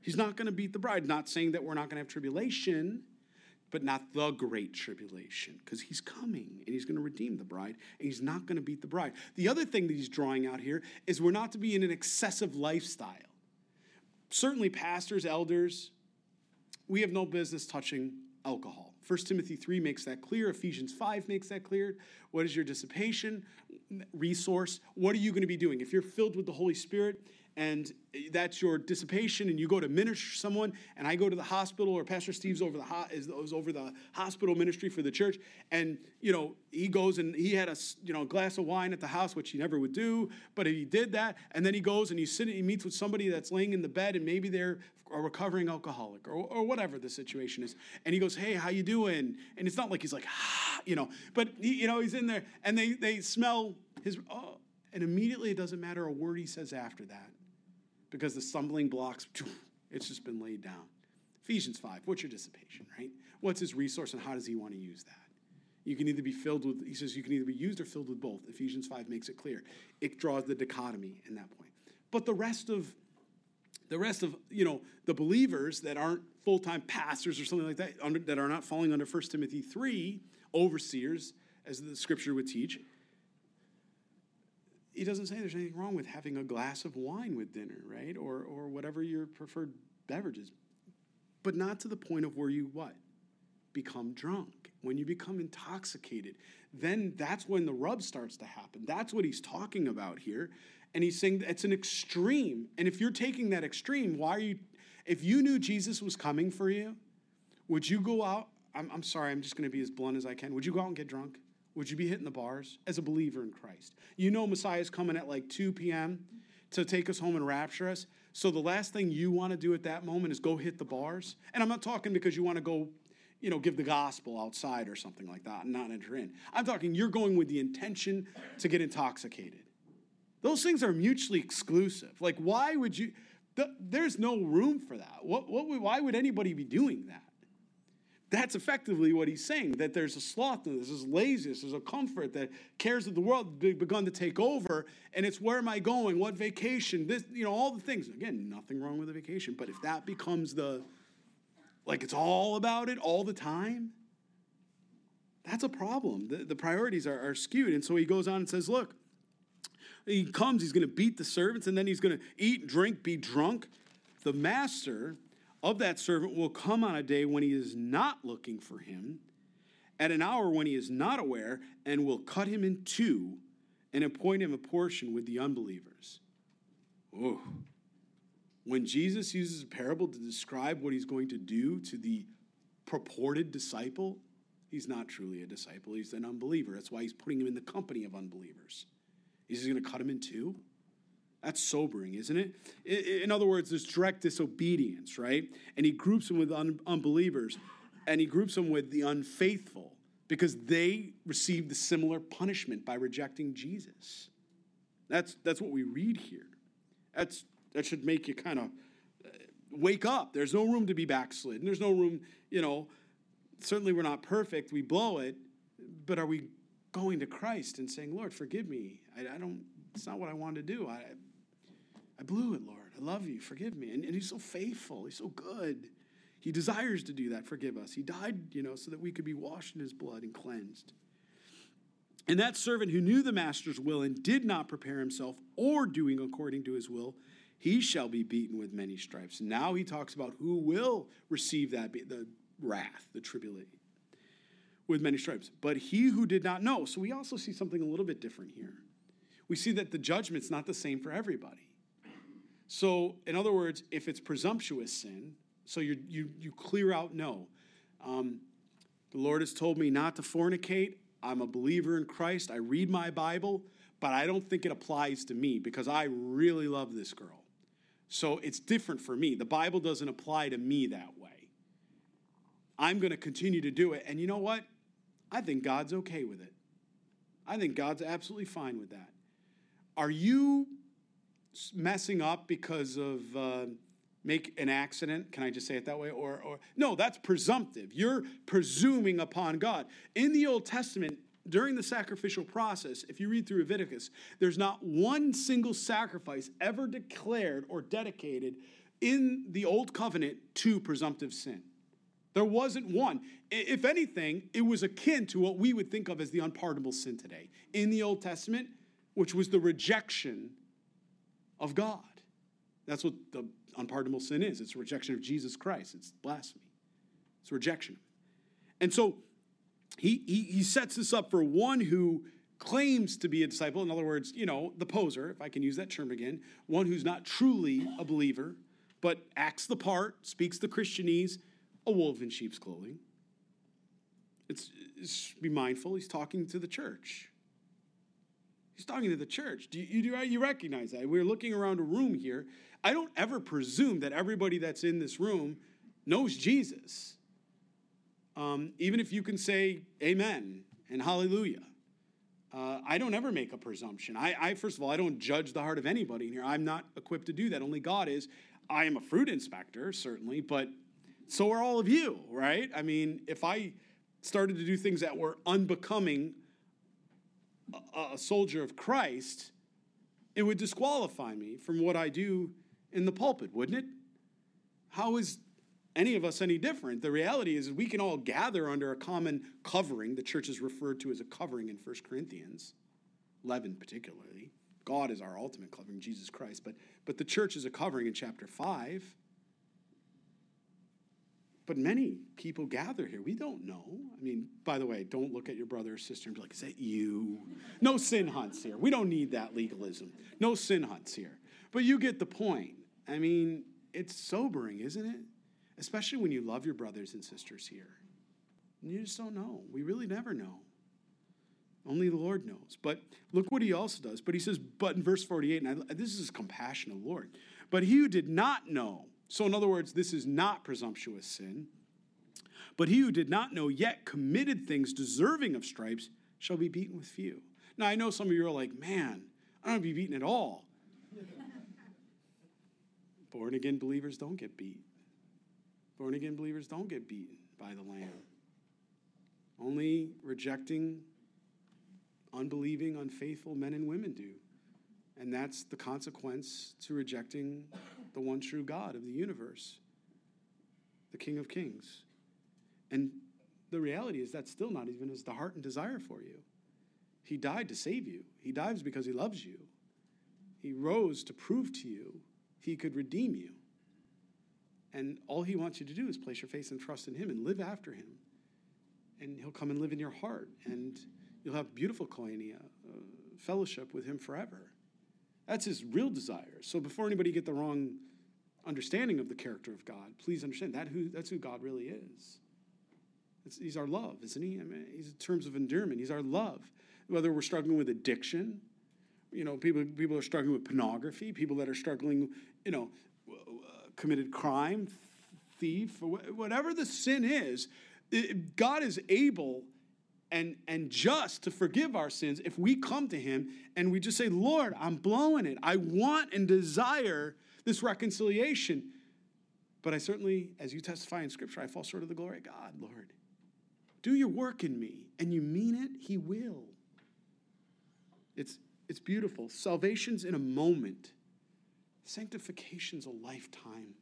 He's not going to beat the bride. Not saying that we're not going to have tribulation, but not the great tribulation, because he's coming and he's going to redeem the bride, and he's not going to beat the bride. The other thing that he's drawing out here is we're not to be in an excessive lifestyle. Certainly, pastors, elders, we have no business touching alcohol. 1 Timothy 3 makes that clear. Ephesians 5 makes that clear. What is your dissipation resource? What are you going to be doing? If you're filled with the Holy Spirit and that's your dissipation and you go to minister someone and i go to the hospital or pastor steve's over the ho- is, is over the hospital ministry for the church and you know he goes and he had a you know glass of wine at the house which he never would do but he did that and then he goes and he sit he meets with somebody that's laying in the bed and maybe they're a recovering alcoholic or, or whatever the situation is and he goes hey how you doing? And it's not like he's like ah, you know but he, you know he's in there and they they smell his oh, and immediately it doesn't matter a word he says after that because the stumbling blocks, it's just been laid down. Ephesians 5, what's your dissipation, right? What's his resource and how does he want to use that? You can either be filled with, he says, you can either be used or filled with both. Ephesians 5 makes it clear. It draws the dichotomy in that point. But the rest of, the rest of, you know, the believers that aren't full-time pastors or something like that, under, that are not falling under 1 Timothy 3, overseers, as the scripture would teach, he doesn't say there's anything wrong with having a glass of wine with dinner, right? Or, or whatever your preferred beverages. But not to the point of where you what? Become drunk. When you become intoxicated, then that's when the rub starts to happen. That's what he's talking about here. And he's saying it's an extreme. And if you're taking that extreme, why are you, if you knew Jesus was coming for you, would you go out? I'm, I'm sorry, I'm just going to be as blunt as I can. Would you go out and get drunk? Would you be hitting the bars as a believer in Christ? You know Messiah is coming at like 2 p.m. to take us home and rapture us. So the last thing you want to do at that moment is go hit the bars. And I'm not talking because you want to go, you know, give the gospel outside or something like that and not enter in. I'm talking you're going with the intention to get intoxicated. Those things are mutually exclusive. Like, why would you? there's no room for that. What, what, why would anybody be doing that? That's effectively what he's saying that there's a slothfulness, there's laziness, there's a comfort that cares of the world begun to take over, and it's where am I going? What vacation? This, you know, all the things. Again, nothing wrong with a vacation, but if that becomes the like it's all about it all the time, That's a problem. The, the priorities are, are skewed. And so he goes on and says, Look, he comes, he's going to beat the servants, and then he's going to eat, drink, be drunk. The master of that servant will come on a day when he is not looking for him, at an hour when he is not aware, and will cut him in two and appoint him a portion with the unbelievers. Oh. When Jesus uses a parable to describe what he's going to do to the purported disciple, he's not truly a disciple. He's an unbeliever. That's why he's putting him in the company of unbelievers. He's going to cut him in two. That's sobering, isn't it? In other words, there's direct disobedience, right? And he groups them with un- unbelievers and he groups them with the unfaithful because they received the similar punishment by rejecting Jesus. That's, that's what we read here. That's, that should make you kind of uh, wake up. There's no room to be backslidden. There's no room, you know, certainly we're not perfect. We blow it. But are we going to Christ and saying, Lord, forgive me? I, I don't, it's not what I wanted to do. I, I blew it, Lord. I love you. Forgive me. And, and he's so faithful. He's so good. He desires to do that. Forgive us. He died, you know, so that we could be washed in his blood and cleansed. And that servant who knew the master's will and did not prepare himself or doing according to his will, he shall be beaten with many stripes. Now he talks about who will receive that the wrath, the tribulation with many stripes. But he who did not know. So we also see something a little bit different here. We see that the judgment's not the same for everybody. So, in other words, if it's presumptuous sin, so you you you clear out no. Um, the Lord has told me not to fornicate. I'm a believer in Christ. I read my Bible, but I don't think it applies to me because I really love this girl. So it's different for me. The Bible doesn't apply to me that way. I'm going to continue to do it. And you know what? I think God's okay with it. I think God's absolutely fine with that. Are you messing up because of uh, make an accident? Can I just say it that way? Or, or no, that's presumptive. You're presuming upon God. In the Old Testament, during the sacrificial process, if you read through Leviticus, there's not one single sacrifice ever declared or dedicated in the Old Covenant to presumptive sin. There wasn't one. If anything, it was akin to what we would think of as the unpardonable sin today in the Old Testament, which was the rejection of God. That's what the unpardonable sin is it's rejection of Jesus Christ, it's blasphemy, it's rejection. And so he, he, he sets this up for one who claims to be a disciple. In other words, you know, the poser, if I can use that term again, one who's not truly a believer, but acts the part, speaks the Christianese, a wolf in sheep's clothing. It's, it's be mindful, he's talking to the church. He's talking to the church. Do you, you, you recognize that? We're looking around a room here. I don't ever presume that everybody that's in this room knows Jesus. Um, even if you can say amen and hallelujah. Uh, I don't ever make a presumption. I, I, first of all, I don't judge the heart of anybody in here. I'm not equipped to do that. Only God is. I am a fruit inspector, certainly, but so are all of you, right? I mean, if I started to do things that were unbecoming a, a soldier of Christ, it would disqualify me from what I do in the pulpit, wouldn't it? How is any of us any different? The reality is we can all gather under a common covering. The church is referred to as a covering in 1 Corinthians 11 particularly. God is our ultimate covering, Jesus Christ. But, but the church is a covering in chapter 5. But many people gather here. We don't know. I mean, by the way, don't look at your brother or sister and be like, is that you? No sin hunts here. We don't need that legalism. No sin hunts here. But you get the point. I mean, it's sobering, isn't it? Especially when you love your brothers and sisters here. And you just don't know. We really never know. Only the Lord knows. But look what he also does. But he says, but in verse 48, and I, this is compassion of the Lord. But he who did not know, so, in other words, this is not presumptuous sin. But he who did not know yet committed things deserving of stripes shall be beaten with few. Now, I know some of you are like, man, I don't be beaten at all. Born again believers don't get beat. Born again believers don't get beaten by the Lamb. Only rejecting, unbelieving, unfaithful men and women do. And that's the consequence to rejecting the one true God of the universe, the King of Kings. And the reality is that's still not even his the heart and desire for you. He died to save you. He dies because he loves you. He rose to prove to you he could redeem you. And all he wants you to do is place your faith and trust in him and live after him. And he'll come and live in your heart. And you'll have beautiful koinonia, uh, fellowship with him forever. That's his real desire. So before anybody get the wrong understanding of the character of God, please understand that who, that's who God really is. It's, he's our love, isn't he? I mean, he's in terms of endearment. He's our love. Whether we're struggling with addiction, you know, people people are struggling with pornography, people that are struggling, you know, uh, committed crime, thief, whatever the sin is, it, God is able and, and just to forgive our sins if we come to Him and we just say, Lord, I'm blowing it. I want and desire this reconciliation. But I certainly, as you testify in Scripture, I fall short of the glory of God, Lord. Do your work in me, and you mean it, He will. It's, it's beautiful. Salvation's in a moment, sanctification's a lifetime.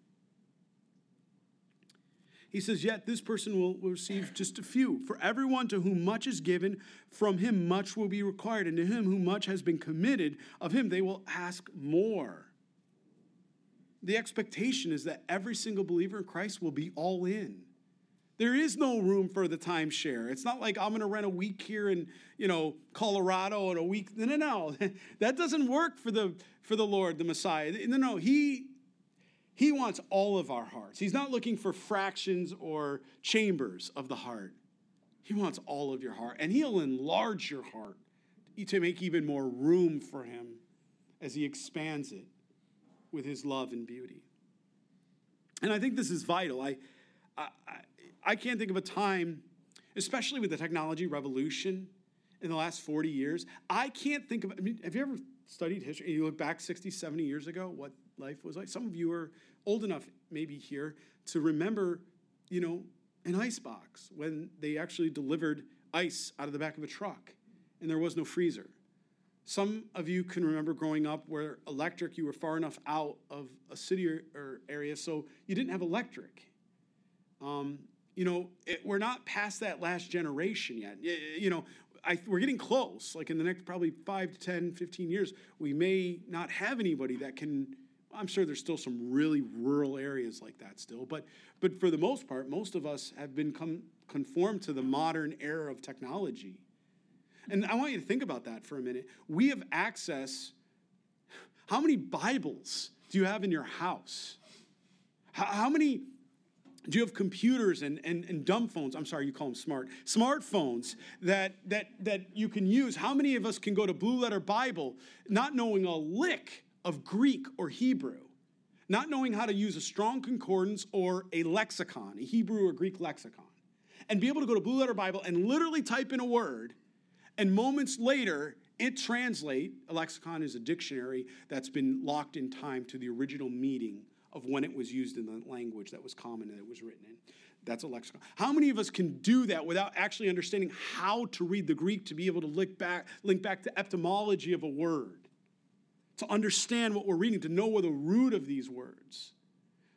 He says, Yet this person will, receive just a few. For everyone to whom much is given, from him much will be required. And to him who much has been committed, of him they will ask more. The expectation is that every single believer in Christ will be all in. There is no room for the timeshare. It's not like I'm going to rent a week here in, you know, Colorado and a week. No, no, no. that doesn't work for the for the Lord, the Messiah. No, no. He he wants all of our hearts. He's not looking for fractions or chambers of the heart. He wants all of your heart, and He'll enlarge your heart to make even more room for Him as He expands it with His love and beauty. And I think this is vital. I, I, I can't think of a time, especially with the technology revolution in the last 40 years, I can't think of, I mean, have you ever studied history? You look back 60, 70 years ago, what life was like. Some of you are old enough, maybe here, to remember, you know, an ice box when they actually delivered ice out of the back of a truck and there was no freezer. Some of you can remember growing up where electric, you were far enough out of a city or, or area, so you didn't have electric. Um, you know, it, we're not past that last generation yet. You know, I, we're getting close. Like in the next probably five to 10, 15 years, we may not have anybody that can I'm sure there's still some really rural areas like that still, but but for the most part, most of us have been com- conformed to the modern era of technology. And I want you to think about that for a minute. We have access. How many Bibles do you have in your house? How, how many do you have computers and, and, and dumb phones? I'm sorry, you call them smart. Smartphones that, that, that you can use. How many of us can go to Blue Letter Bible not knowing a lick of Greek or Hebrew, not knowing how to use a strong concordance or a lexicon, a Hebrew or Greek lexicon, and be able to go to Blue Letter Bible and literally type in a word, and moments later, it translate. A lexicon is a dictionary that's been locked in time to the original meaning of when it was used in the language that was common and it was written in. That's a lexicon. How many of us can do that without actually understanding how to read the Greek to be able to link back, link back to etymology of a word? To understand what we're reading, to know what the root of these words.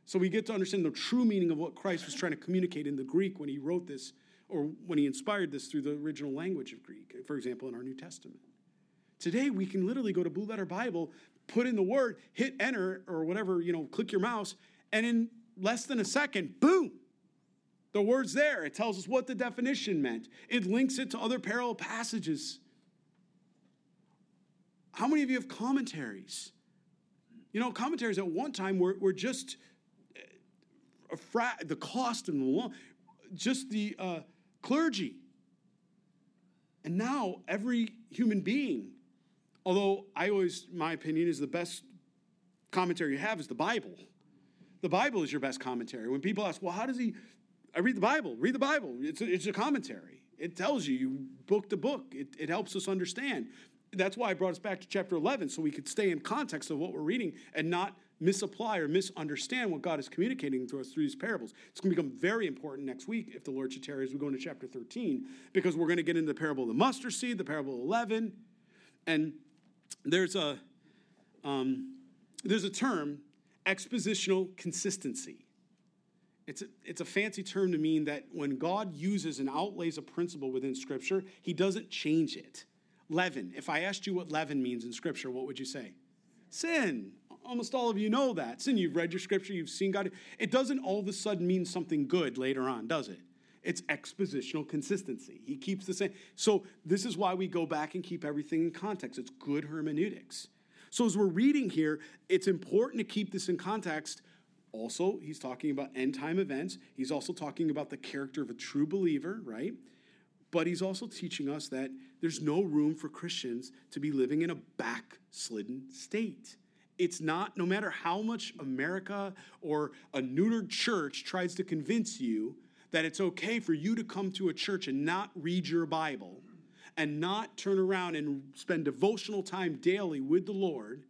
So we get to understand the true meaning of what Christ was trying to communicate in the Greek when he wrote this or when he inspired this through the original language of Greek, for example, in our New Testament. Today, we can literally go to Blue Letter Bible, put in the word, hit enter, or whatever, you know, click your mouse, and in less than a second, boom, the word's there. It tells us what the definition meant, it links it to other parallel passages. How many of you have commentaries? You know, commentaries at one time were, were just a fra- the cost and the long, just the uh, clergy. And now every human being, although I always, my opinion is the best commentary you have is the Bible. The Bible is your best commentary. When people ask, well, how does he? I read the Bible. Read the Bible. It's a, it's a commentary. It tells you, you book the book. It, it helps us understand that's why I brought us back to chapter leaven, so we could stay in context of what we're reading and not misapply or misunderstand what God is communicating to us through these parables. It's going to become very important next week, if the Lord should tarry, as we go into chapter 13, because we're going to get into the parable of the mustard seed, the parable of 11, and there's a um, there's a term, expositional consistency. It's a, it's a fancy term to mean that when God uses and outlays a principle within Scripture, he doesn't change it. Leaven. If I asked you what leaven means in Scripture, what would you say? Sin. Almost all of you know that. Sin, you've read your Scripture, you've seen God. It doesn't all of a sudden mean something good later on, does it? It's expositional consistency. He keeps the same. So, this is why we go back and keep everything in context. It's good hermeneutics. So, as we're reading here, it's important to keep this in context. Also, he's talking about end time events. He's also talking about the character of a true believer, right? But he's also teaching us that there's no room for Christians to be living in a backslidden state. It's not, no matter how much America or a neutered church tries to convince you that it's okay for you to come to a church and not read your Bible and not turn around and spend devotional time daily with the Lord,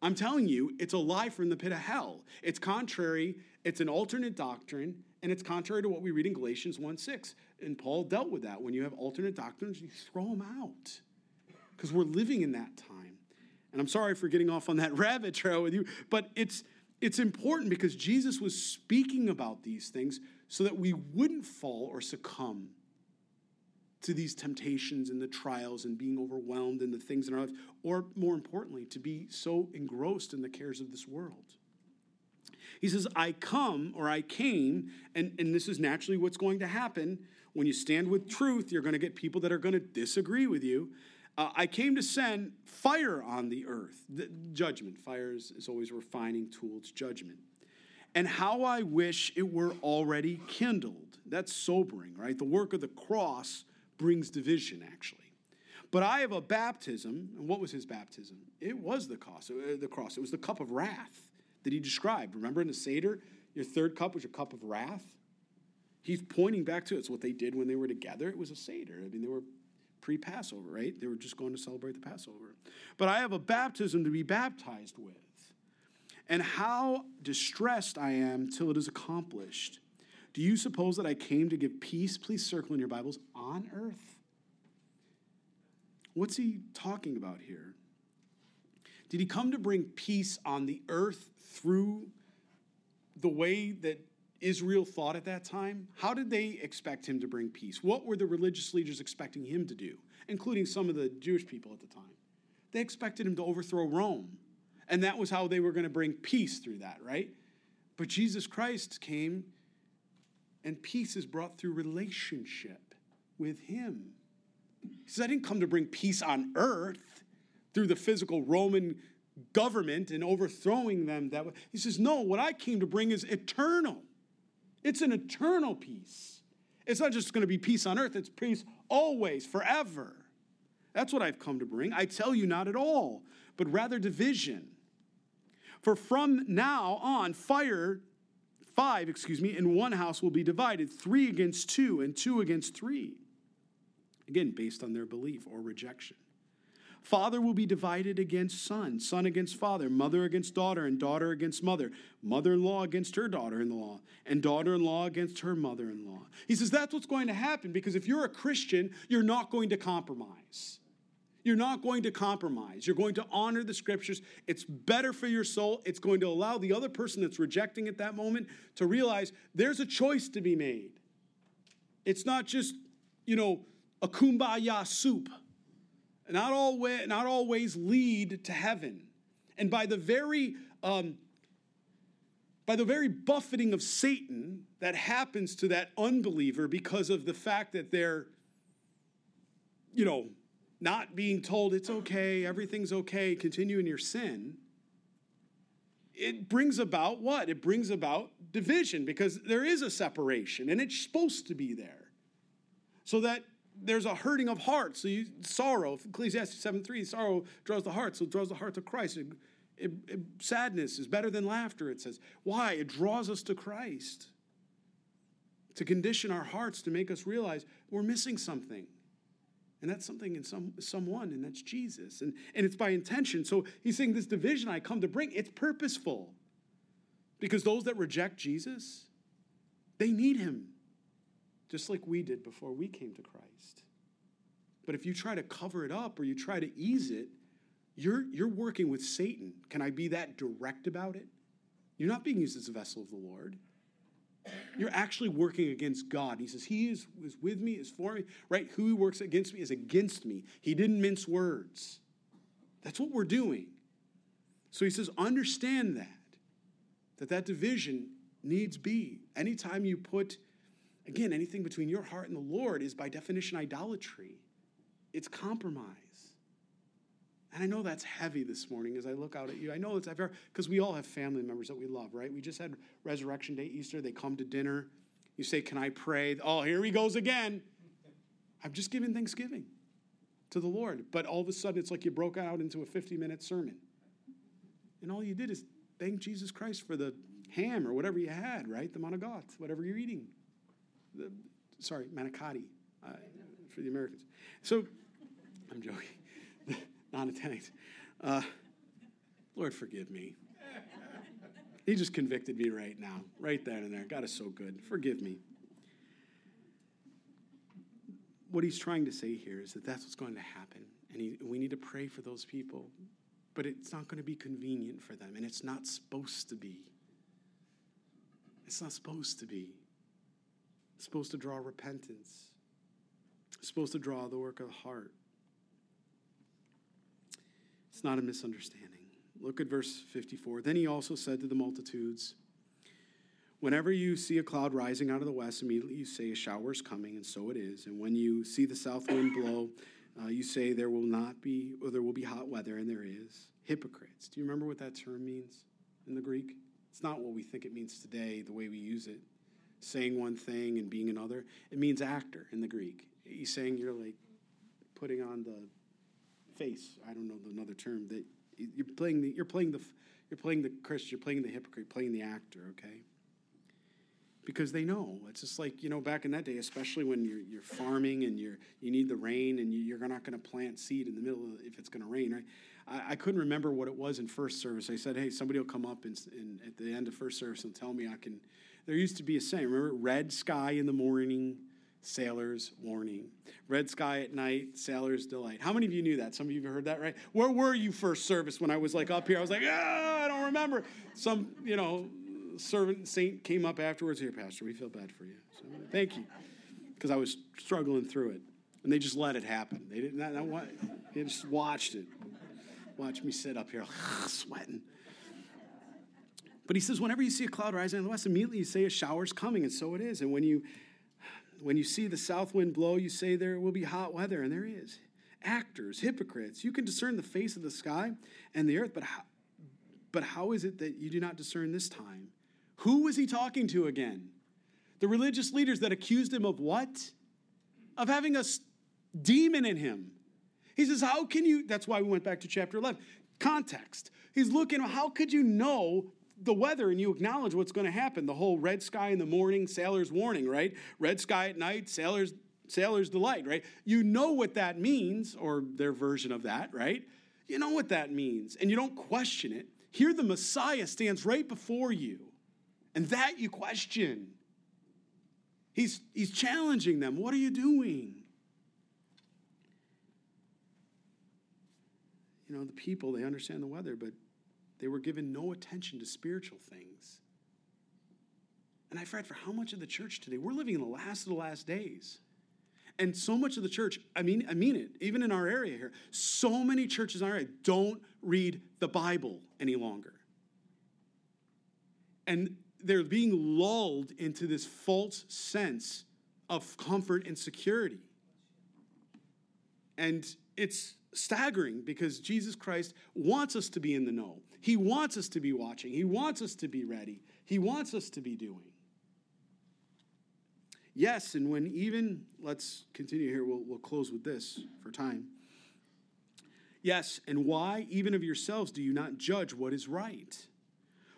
I'm telling you, it's a lie from the pit of hell. It's contrary, it's an alternate doctrine, and it's contrary to what we read in Galatians 1 6. And Paul dealt with that. When you have alternate doctrines, you throw them out because we're living in that time. And I'm sorry for getting off on that rabbit trail with you, but it's it's important because Jesus was speaking about these things so that we wouldn't fall or succumb to these temptations and the trials and being overwhelmed in the things in our life, or more importantly, to be so engrossed in the cares of this world. He says, I come or I came, and, and this is naturally what's going to happen. When you stand with truth, you're going to get people that are going to disagree with you. Uh, I came to send fire on the earth. The, judgment. Fire is, is always a refining tool, it's judgment and how I wish it were already kindled. That's sobering, right? The work of the cross brings division, actually. But I have a baptism, and what was his baptism? It was the cross. Uh, the cross. It was the cup of wrath that he described. Remember in the Seder, your third cup was your cup of wrath. He's pointing back to it. It's what they did when they were together. It was a Seder. I mean, they were pre Passover, right? They were just going to celebrate the Passover. But I have a baptism to be baptized with and how distressed I am till it is accomplished. Do you suppose that I came to give peace? Please circle in your Bibles on earth. What's he talking about here? Did he come to bring peace on the earth through the way that Israel thought at that time? How did they expect him to bring peace? What were the religious leaders expecting him to do, including some of the Jewish people at the time? They expected him to overthrow Rome. And that was how they were going to bring peace through that, right? But Jesus Christ came, and peace is brought through relationship with Him. He says, I didn't come to bring peace on earth through the physical Roman government and overthrowing them. That way. He says, No, what I came to bring is eternal. It's an eternal peace. It's not just going to be peace on earth, it's peace always, forever. That's what I've come to bring. I tell you, not at all, but rather division. For from now on, fire, five, excuse me, in one house will be divided, three against two, and two against three. Again, based on their belief or rejection. Father will be divided against son, son against father, mother against daughter, and daughter against mother, mother in law against her daughter in law, and daughter in law against her mother in law. He says that's what's going to happen because if you're a Christian, you're not going to compromise. You're not going to compromise. You're going to honor the scriptures. It's better for your soul. It's going to allow the other person that's rejecting at that moment to realize there's a choice to be made. It's not just, you know, a kumbaya soup. Not all, way, not always lead to heaven. And by the very um, by the very buffeting of Satan that happens to that unbeliever because of the fact that they're, you know, not being told it's okay, everything's okay, continue in your sin, it brings about what? It brings about division because there is a separation and it's supposed to be there. So that there's a hurting of heart. So you, sorrow, Ecclesiastes 7 3, sorrow draws the heart, so it draws the heart to Christ. It, it, it, sadness is better than laughter, it says. Why? It draws us to Christ. To condition our hearts to make us realize we're missing something. And that's something in some someone, and that's Jesus. And, and it's by intention. So he's saying this division I come to bring, it's purposeful. Because those that reject Jesus, they need him. Just like we did before we came to Christ. But if you try to cover it up or you try to ease it, you're, you're working with Satan. Can I be that direct about it? You're not being used as a vessel of the Lord. You're actually working against God. He says, He is, is with me, is for me, right? Who he works against me is against me. He didn't mince words. That's what we're doing. So he says, understand that, that that division needs be. Anytime you put, again, anything between your heart and the Lord is by definition idolatry. It's compromise. And I know that's heavy this morning as I look out at you. I know it's heavy because we all have family members that we love, right? We just had Resurrection Day, Easter. They come to dinner. You say, Can I pray? Oh, here he goes again. I'm just giving Thanksgiving to the Lord. But all of a sudden, it's like you broke out into a 50 minute sermon. And all you did is thank Jesus Christ for the ham or whatever you had, right? The manigot, whatever you're eating. The, sorry, manicotti uh, for the Americans. So, I'm joking. Non Italians. Uh, Lord, forgive me. He just convicted me right now, right there and there. God is so good. Forgive me. What he's trying to say here is that that's what's going to happen. And he, we need to pray for those people but it's not going to be convenient for them, and it's not supposed to be. It's not supposed to be. It's supposed to draw repentance, it's supposed to draw the work of the heart. It's not a misunderstanding. Look at verse 54. Then he also said to the multitudes, Whenever you see a cloud rising out of the west, immediately you say, A shower is coming, and so it is. And when you see the south wind blow, uh, you say there will not be, or there will be hot weather, and there is. Hypocrites. Do you remember what that term means in the Greek? It's not what we think it means today, the way we use it, saying one thing and being another. It means actor in the Greek. He's saying you're like putting on the face. I don't know another term that you're playing the you're playing the you're playing the Christian, you're playing the hypocrite, playing the actor. Okay because they know. It's just like, you know, back in that day, especially when you're, you're farming and you're, you need the rain and you, are not going to plant seed in the middle of, if it's going to rain, right? I, I, couldn't remember what it was in first service. I said, hey, somebody will come up and, in, at the end of first service and tell me I can. There used to be a saying, remember, red sky in the morning, sailor's warning. Red sky at night, sailor's delight. How many of you knew that? Some of you have heard that, right? Where were you first service when I was like up here? I was like, ah, I don't remember. Some, you know, servant saint came up afterwards. Here, Pastor, we feel bad for you. So, thank you, because I was struggling through it, and they just let it happen. They didn't. They just watched it. Watch me sit up here, sweating. But he says, whenever you see a cloud rising in the west, immediately you say a shower's coming, and so it is. And when you when you see the south wind blow, you say there will be hot weather, and there is. Actors, hypocrites, you can discern the face of the sky and the earth, but how, but how is it that you do not discern this time? Who was he talking to again? The religious leaders that accused him of what? Of having a demon in him. He says, How can you? That's why we went back to chapter 11. Context. He's looking, how could you know the weather and you acknowledge what's going to happen? The whole red sky in the morning, sailor's warning, right? Red sky at night, sailor's sailor's delight, right? You know what that means, or their version of that, right? You know what that means, and you don't question it. Here, the Messiah stands right before you and that you question. He's, he's challenging them. What are you doing? You know, the people, they understand the weather, but they were given no attention to spiritual things. And I fret for how much of the church today, we're living in the last of the last days. And so much of the church, I mean, I mean it, even in our area here, so many churches in our area don't read the Bible any longer. And they're being lulled into this false sense of comfort and security. And it's staggering because Jesus Christ wants us to be in the know. He wants us to be watching. He wants us to be ready. He wants us to be doing. Yes, and when even, let's continue here, we'll, we'll close with this for time. Yes, and why, even of yourselves, do you not judge what is right?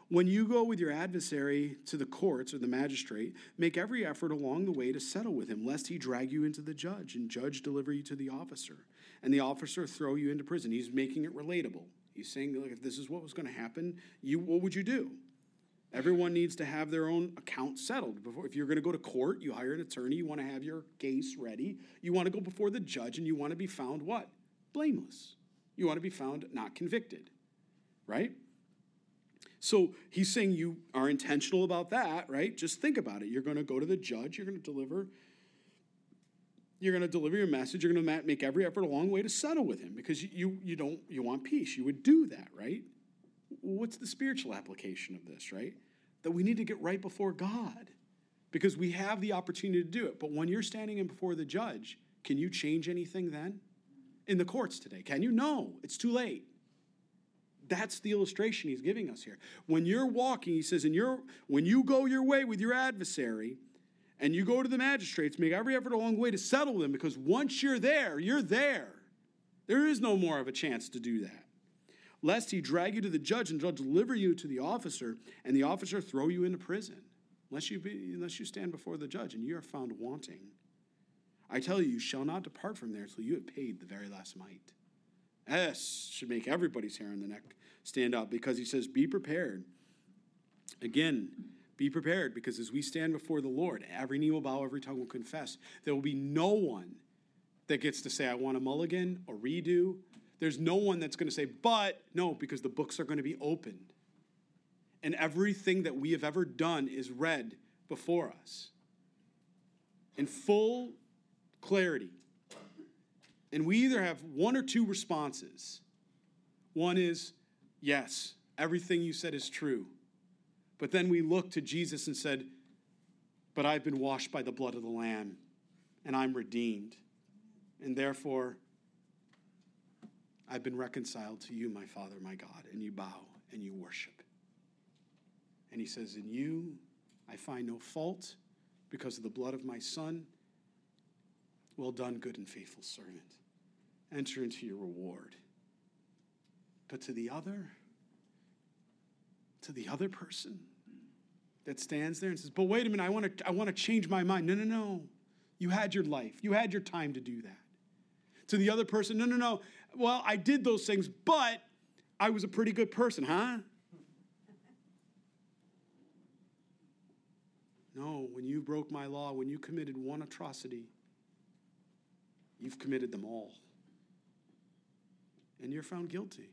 When you go with your adversary to the courts or the magistrate, make every effort along the way to settle with him, lest he drag you into the judge, and judge deliver you to the officer, and the officer throw you into prison. He's making it relatable. He's saying, look, if this is what was going to happen, you what would you do? Everyone needs to have their own account settled. Before, if you're going to go to court, you hire an attorney, you want to have your case ready. You want to go before the judge, and you want to be found what? Blameless. You want to be found not convicted, right? So he's saying you are intentional about that, right? Just think about it. You're going to go to the judge, you're going to deliver you're going to deliver your message, you're going to make every effort along the way to settle with him because you, you don't you want peace. You would do that, right? What's the spiritual application of this, right? That we need to get right before God because we have the opportunity to do it. But when you're standing in before the judge, can you change anything then? In the courts today, can you? No, it's too late. That's the illustration he's giving us here. When you're walking, he says, and you're, when you go your way with your adversary and you go to the magistrates, make every effort along the way to settle them because once you're there, you're there. There is no more of a chance to do that. Lest he drag you to the judge and judge deliver you to the officer and the officer throw you into prison, unless you, be, unless you stand before the judge and you are found wanting. I tell you, you shall not depart from there till you have paid the very last mite. S should make everybody's hair on the neck stand up because he says, Be prepared. Again, be prepared because as we stand before the Lord, every knee will bow, every tongue will confess. There will be no one that gets to say, I want a mulligan or redo. There's no one that's going to say, but no, because the books are going to be opened. And everything that we have ever done is read before us in full clarity. And we either have one or two responses. One is, yes, everything you said is true. But then we looked to Jesus and said, But I've been washed by the blood of the Lamb, and I'm redeemed. And therefore, I've been reconciled to you, my Father, my God. And you bow and you worship. And he says, In you I find no fault because of the blood of my Son. Well done, good and faithful servant. Enter into your reward. But to the other, to the other person that stands there and says, But wait a minute, I want to I want to change my mind. No, no, no. You had your life. You had your time to do that. To the other person, no, no, no. Well, I did those things, but I was a pretty good person, huh? No, when you broke my law, when you committed one atrocity, you've committed them all. And you're found guilty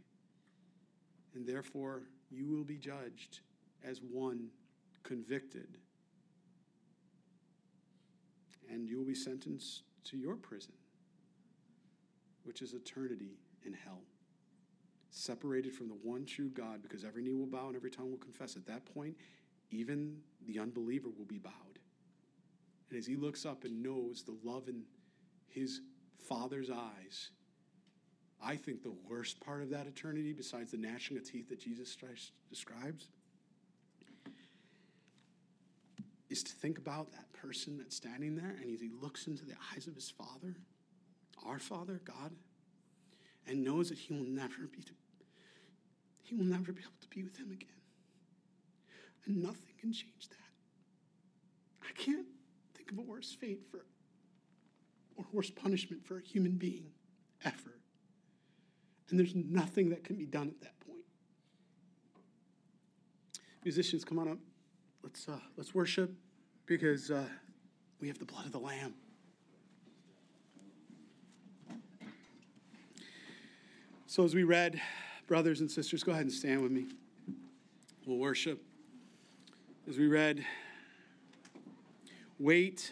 and therefore you will be judged as one convicted. And you will be sentenced to your prison, which is eternity in hell, separated from the one true God, because every knee will bow and every tongue will confess. At that point, even the unbeliever will be bowed. And as he looks up and knows the love in his Father's eyes, I think the worst part of that eternity, besides the gnashing of teeth that Jesus describes, is to think about that person that's standing there and as he looks into the eyes of his Father, our Father, God, and knows that he will never be to, he will never be able to be with him again. And nothing can change that. I can't think of a worse fate for or worse punishment for a human being ever and there's nothing that can be done at that point. Musicians, come on up. Let's, uh, let's worship because uh, we have the blood of the Lamb. So, as we read, brothers and sisters, go ahead and stand with me. We'll worship. As we read, wait,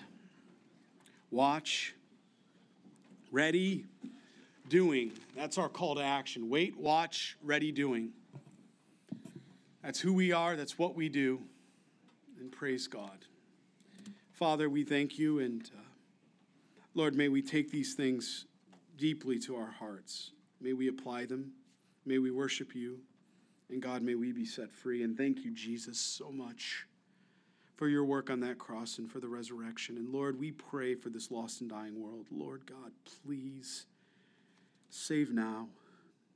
watch, ready, doing. That's our call to action. Wait, watch, ready, doing. That's who we are, that's what we do. And praise God. Father, we thank you, and uh, Lord, may we take these things deeply to our hearts. May we apply them. May we worship you. And God, may we be set free. And thank you, Jesus, so much for your work on that cross and for the resurrection. And Lord, we pray for this lost and dying world. Lord God, please Save now.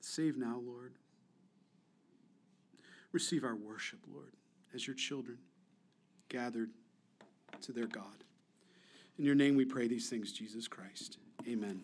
Save now, Lord. Receive our worship, Lord, as your children gathered to their God. In your name we pray these things, Jesus Christ. Amen.